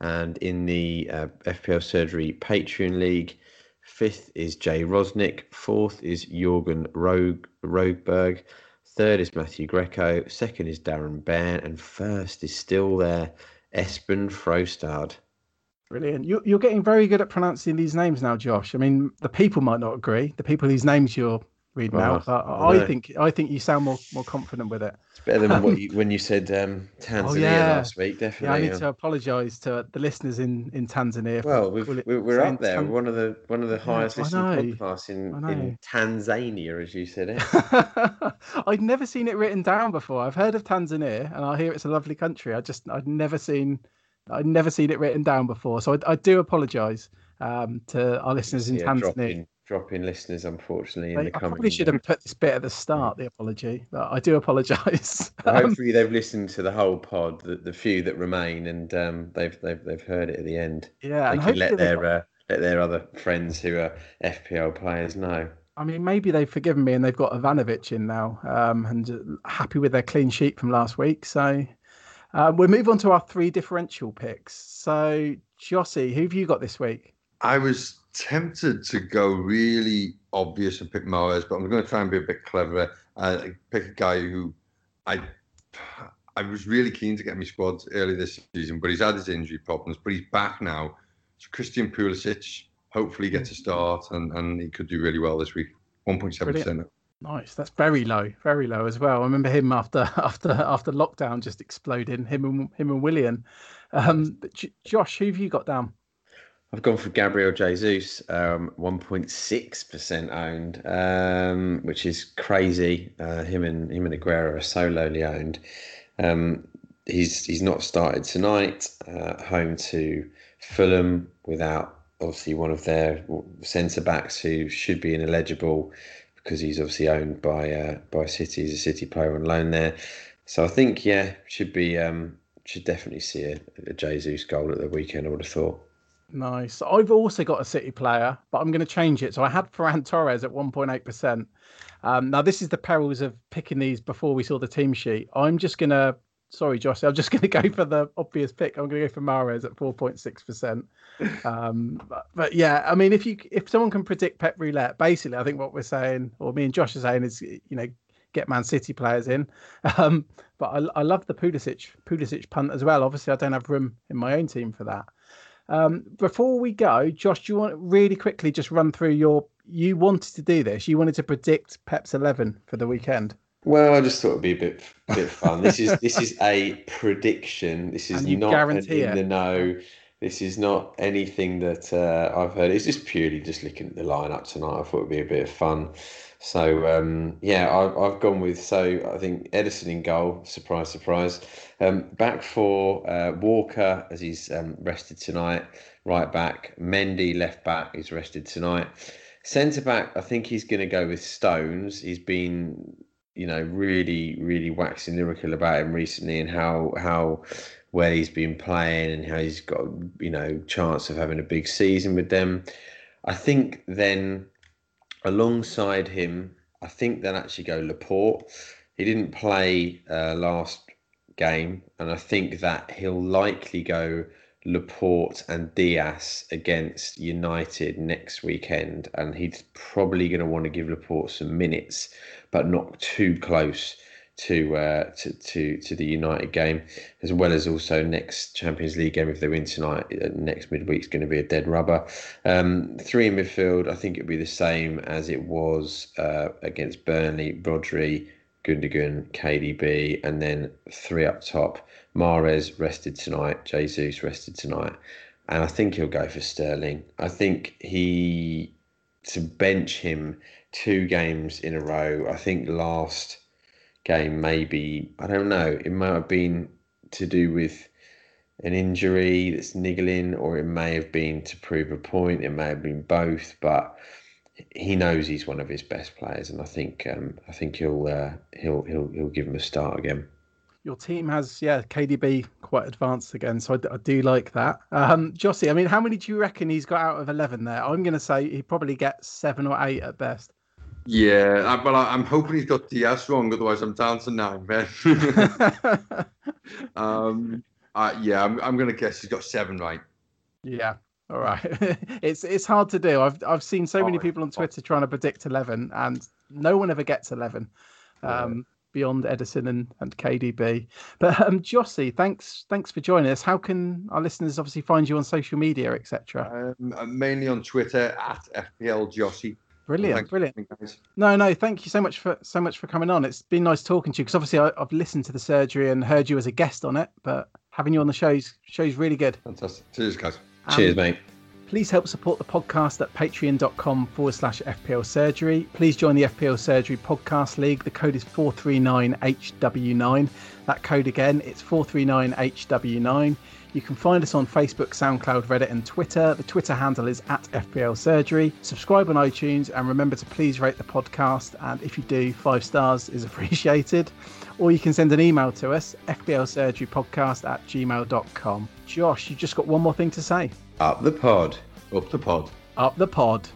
And in the uh, FPL Surgery Patreon League, fifth is Jay Rosnick. Fourth is Jorgen Rogue, Rogeberg. Third is Matthew Greco. Second is Darren Bairn. And first is still there, Espen Frostad. Brilliant. You, you're getting very good at pronouncing these names now, Josh. I mean, the people might not agree. The people whose names you're reading well, out, but I, I think I think you sound more more confident with it. It's better than what you, [LAUGHS] when you said um, Tanzania oh, yeah. last week. Definitely. Yeah, I need to apologise to the listeners in, in Tanzania. Well, we are up there. Tan- one of the one of the highest yeah, listened podcasts in, in Tanzania, as you said it. [LAUGHS] I'd never seen it written down before. I've heard of Tanzania, and I hear it's a lovely country. I just I'd never seen I'd never seen it written down before, so I, I do apologise um, to our listeners in Tanzania. Dropping, dropping listeners, unfortunately, in I, the coming. I probably should have put this bit at the start, the apology, but I do apologise. [LAUGHS] Well, um, hopefully, they've listened to the whole pod, the, the few that remain, and um, they've they've they've heard it at the end. Yeah, they can let their uh, let their other friends who are FPL players know. I mean, maybe they've forgiven me and they've got Ivanovic in now, um, and happy with their clean sheet from last week. So uh, we'll move on to our three differential picks. So, Jossie, who have you got this week? I was tempted to go really obvious and pick Mahrez, but I'm going to try and be a bit clever. Uh, pick a guy who I I was really keen to get my squad early this season, but he's had his injury problems. But he's back now. So Christian Pulisic hopefully gets a start, and, and he could do really well this week. 1.7 percent. Nice. That's very low, very low as well. I remember him after [LAUGHS] after after lockdown just exploding. Him and him and Willian. Um, Josh, who have you got down? I've gone for Gabriel Jesus, um, 1.6% owned, um, which is crazy. Uh, him and him and Aguero are so lowly owned. Um, he's he's not started tonight. Uh, home to Fulham without obviously one of their centre backs who should be ineligible because he's obviously owned by uh, by City. He's a City player on loan there. So I think yeah, should be um, should definitely see a, a Jesus goal at the weekend. I would have thought. Nice. I've also got a City player, but I'm going to change it. So I had Ferran Torres at 1.8%. Um, now, this is the perils of picking these before we saw the team sheet. I'm just going to sorry, Josh. I'm just going [LAUGHS] to go for the obvious pick. I'm going to go for Mahrez at 4.6 percent. Um, but, but, yeah, I mean, if you if someone can predict Pep Roulette, basically, I think what we're saying, or me and Josh are saying, is you know get Man City players in. [LAUGHS] Um, but I, I love the Pulisic Pulisic punt as well. Obviously, I don't have room in my own team for that. Um, before we go, Josh, do you want to really quickly just run through your? You wanted to do this. You wanted to predict Pep's eleven for the weekend. Well, I just thought it'd be a bit, bit [LAUGHS] fun. this is this is a prediction. This is not in the know. This is not anything that uh, I've heard. It's just purely just looking at the lineup tonight. I thought it'd be a bit of fun. So um, yeah, I've, I've gone with so I think Ederson in goal. Surprise, surprise. Um, back for uh, Walker as he's um, rested tonight. Right back, Mendy left back is rested tonight. Centre back, I think he's going to go with Stones. He's been you know, really, really waxing lyrical about him recently and how how well he's been playing and how he's got you know chance of having a big season with them. I think then alongside him, I think they'll actually go Laporte. He didn't play uh, last game, and I think that he'll likely go Laporte and Dias against United next weekend, and he's probably going to want to give Laporte some minutes but not too close to uh, to, to to the United game, as well as also next Champions League game if they win tonight. Uh, next midweek is going to be a dead rubber. Um, three in midfield, I think it'll be the same as it was uh, against Burnley. Rodri, Gundogan, KDB, and then three up top. Mahrez rested tonight. Jesus rested tonight, and I think he'll go for Sterling. I think he to bench him two games in a row. I think last game maybe I don't know. It might have been to do with an injury that's niggling, or it may have been to prove a point. It may have been both, but he knows he's one of his best players, and I think um, I think he'll uh, he'll he'll he'll give him a start again. Your team has yeah KDB quite advanced again, so I, do like that. Um, Jossie, I mean, how many do you reckon he's got out of eleven there? I'm going to say he probably gets seven or eight at best. Yeah, but I'm hoping he's got DS wrong. Otherwise, I'm down to nine, man. [LAUGHS] um, uh, yeah, I'm, I'm going to guess he's got seven right. Yeah. All right. [LAUGHS] it's it's hard to do. I've I've seen so many people on Twitter trying to predict eleven, and no one ever gets eleven. Um, yeah. Beyond Ederson and, and KDB, but um, Jossie, thanks thanks for joining us. How can our listeners obviously find you on social media, etc.? Um, mainly on Twitter at FPL Jossie. Brilliant, brilliant. No, no, thank you so much for so much for coming on. It's been nice talking to you because obviously I, have listened to the surgery and heard you as a guest on it, but having you on the shows shows really good. Fantastic. Cheers, guys. Um, Cheers, mate. Please help support the podcast at patreon.com forward slash FPL Surgery. Please join the FPL Surgery Podcast League. The code is 439HW9. That code again, it's 439HW9. You can find us on Facebook, SoundCloud, Reddit, and Twitter. The Twitter handle is at FPL Surgery. Subscribe on iTunes and remember to please rate the podcast. And if you do, five stars is [LAUGHS] appreciated. Or you can send an email to us, fplsurgerypodcast at gmail.com. Josh, you've just got one more thing to say. Up the pod. Up the pod. Up the pod.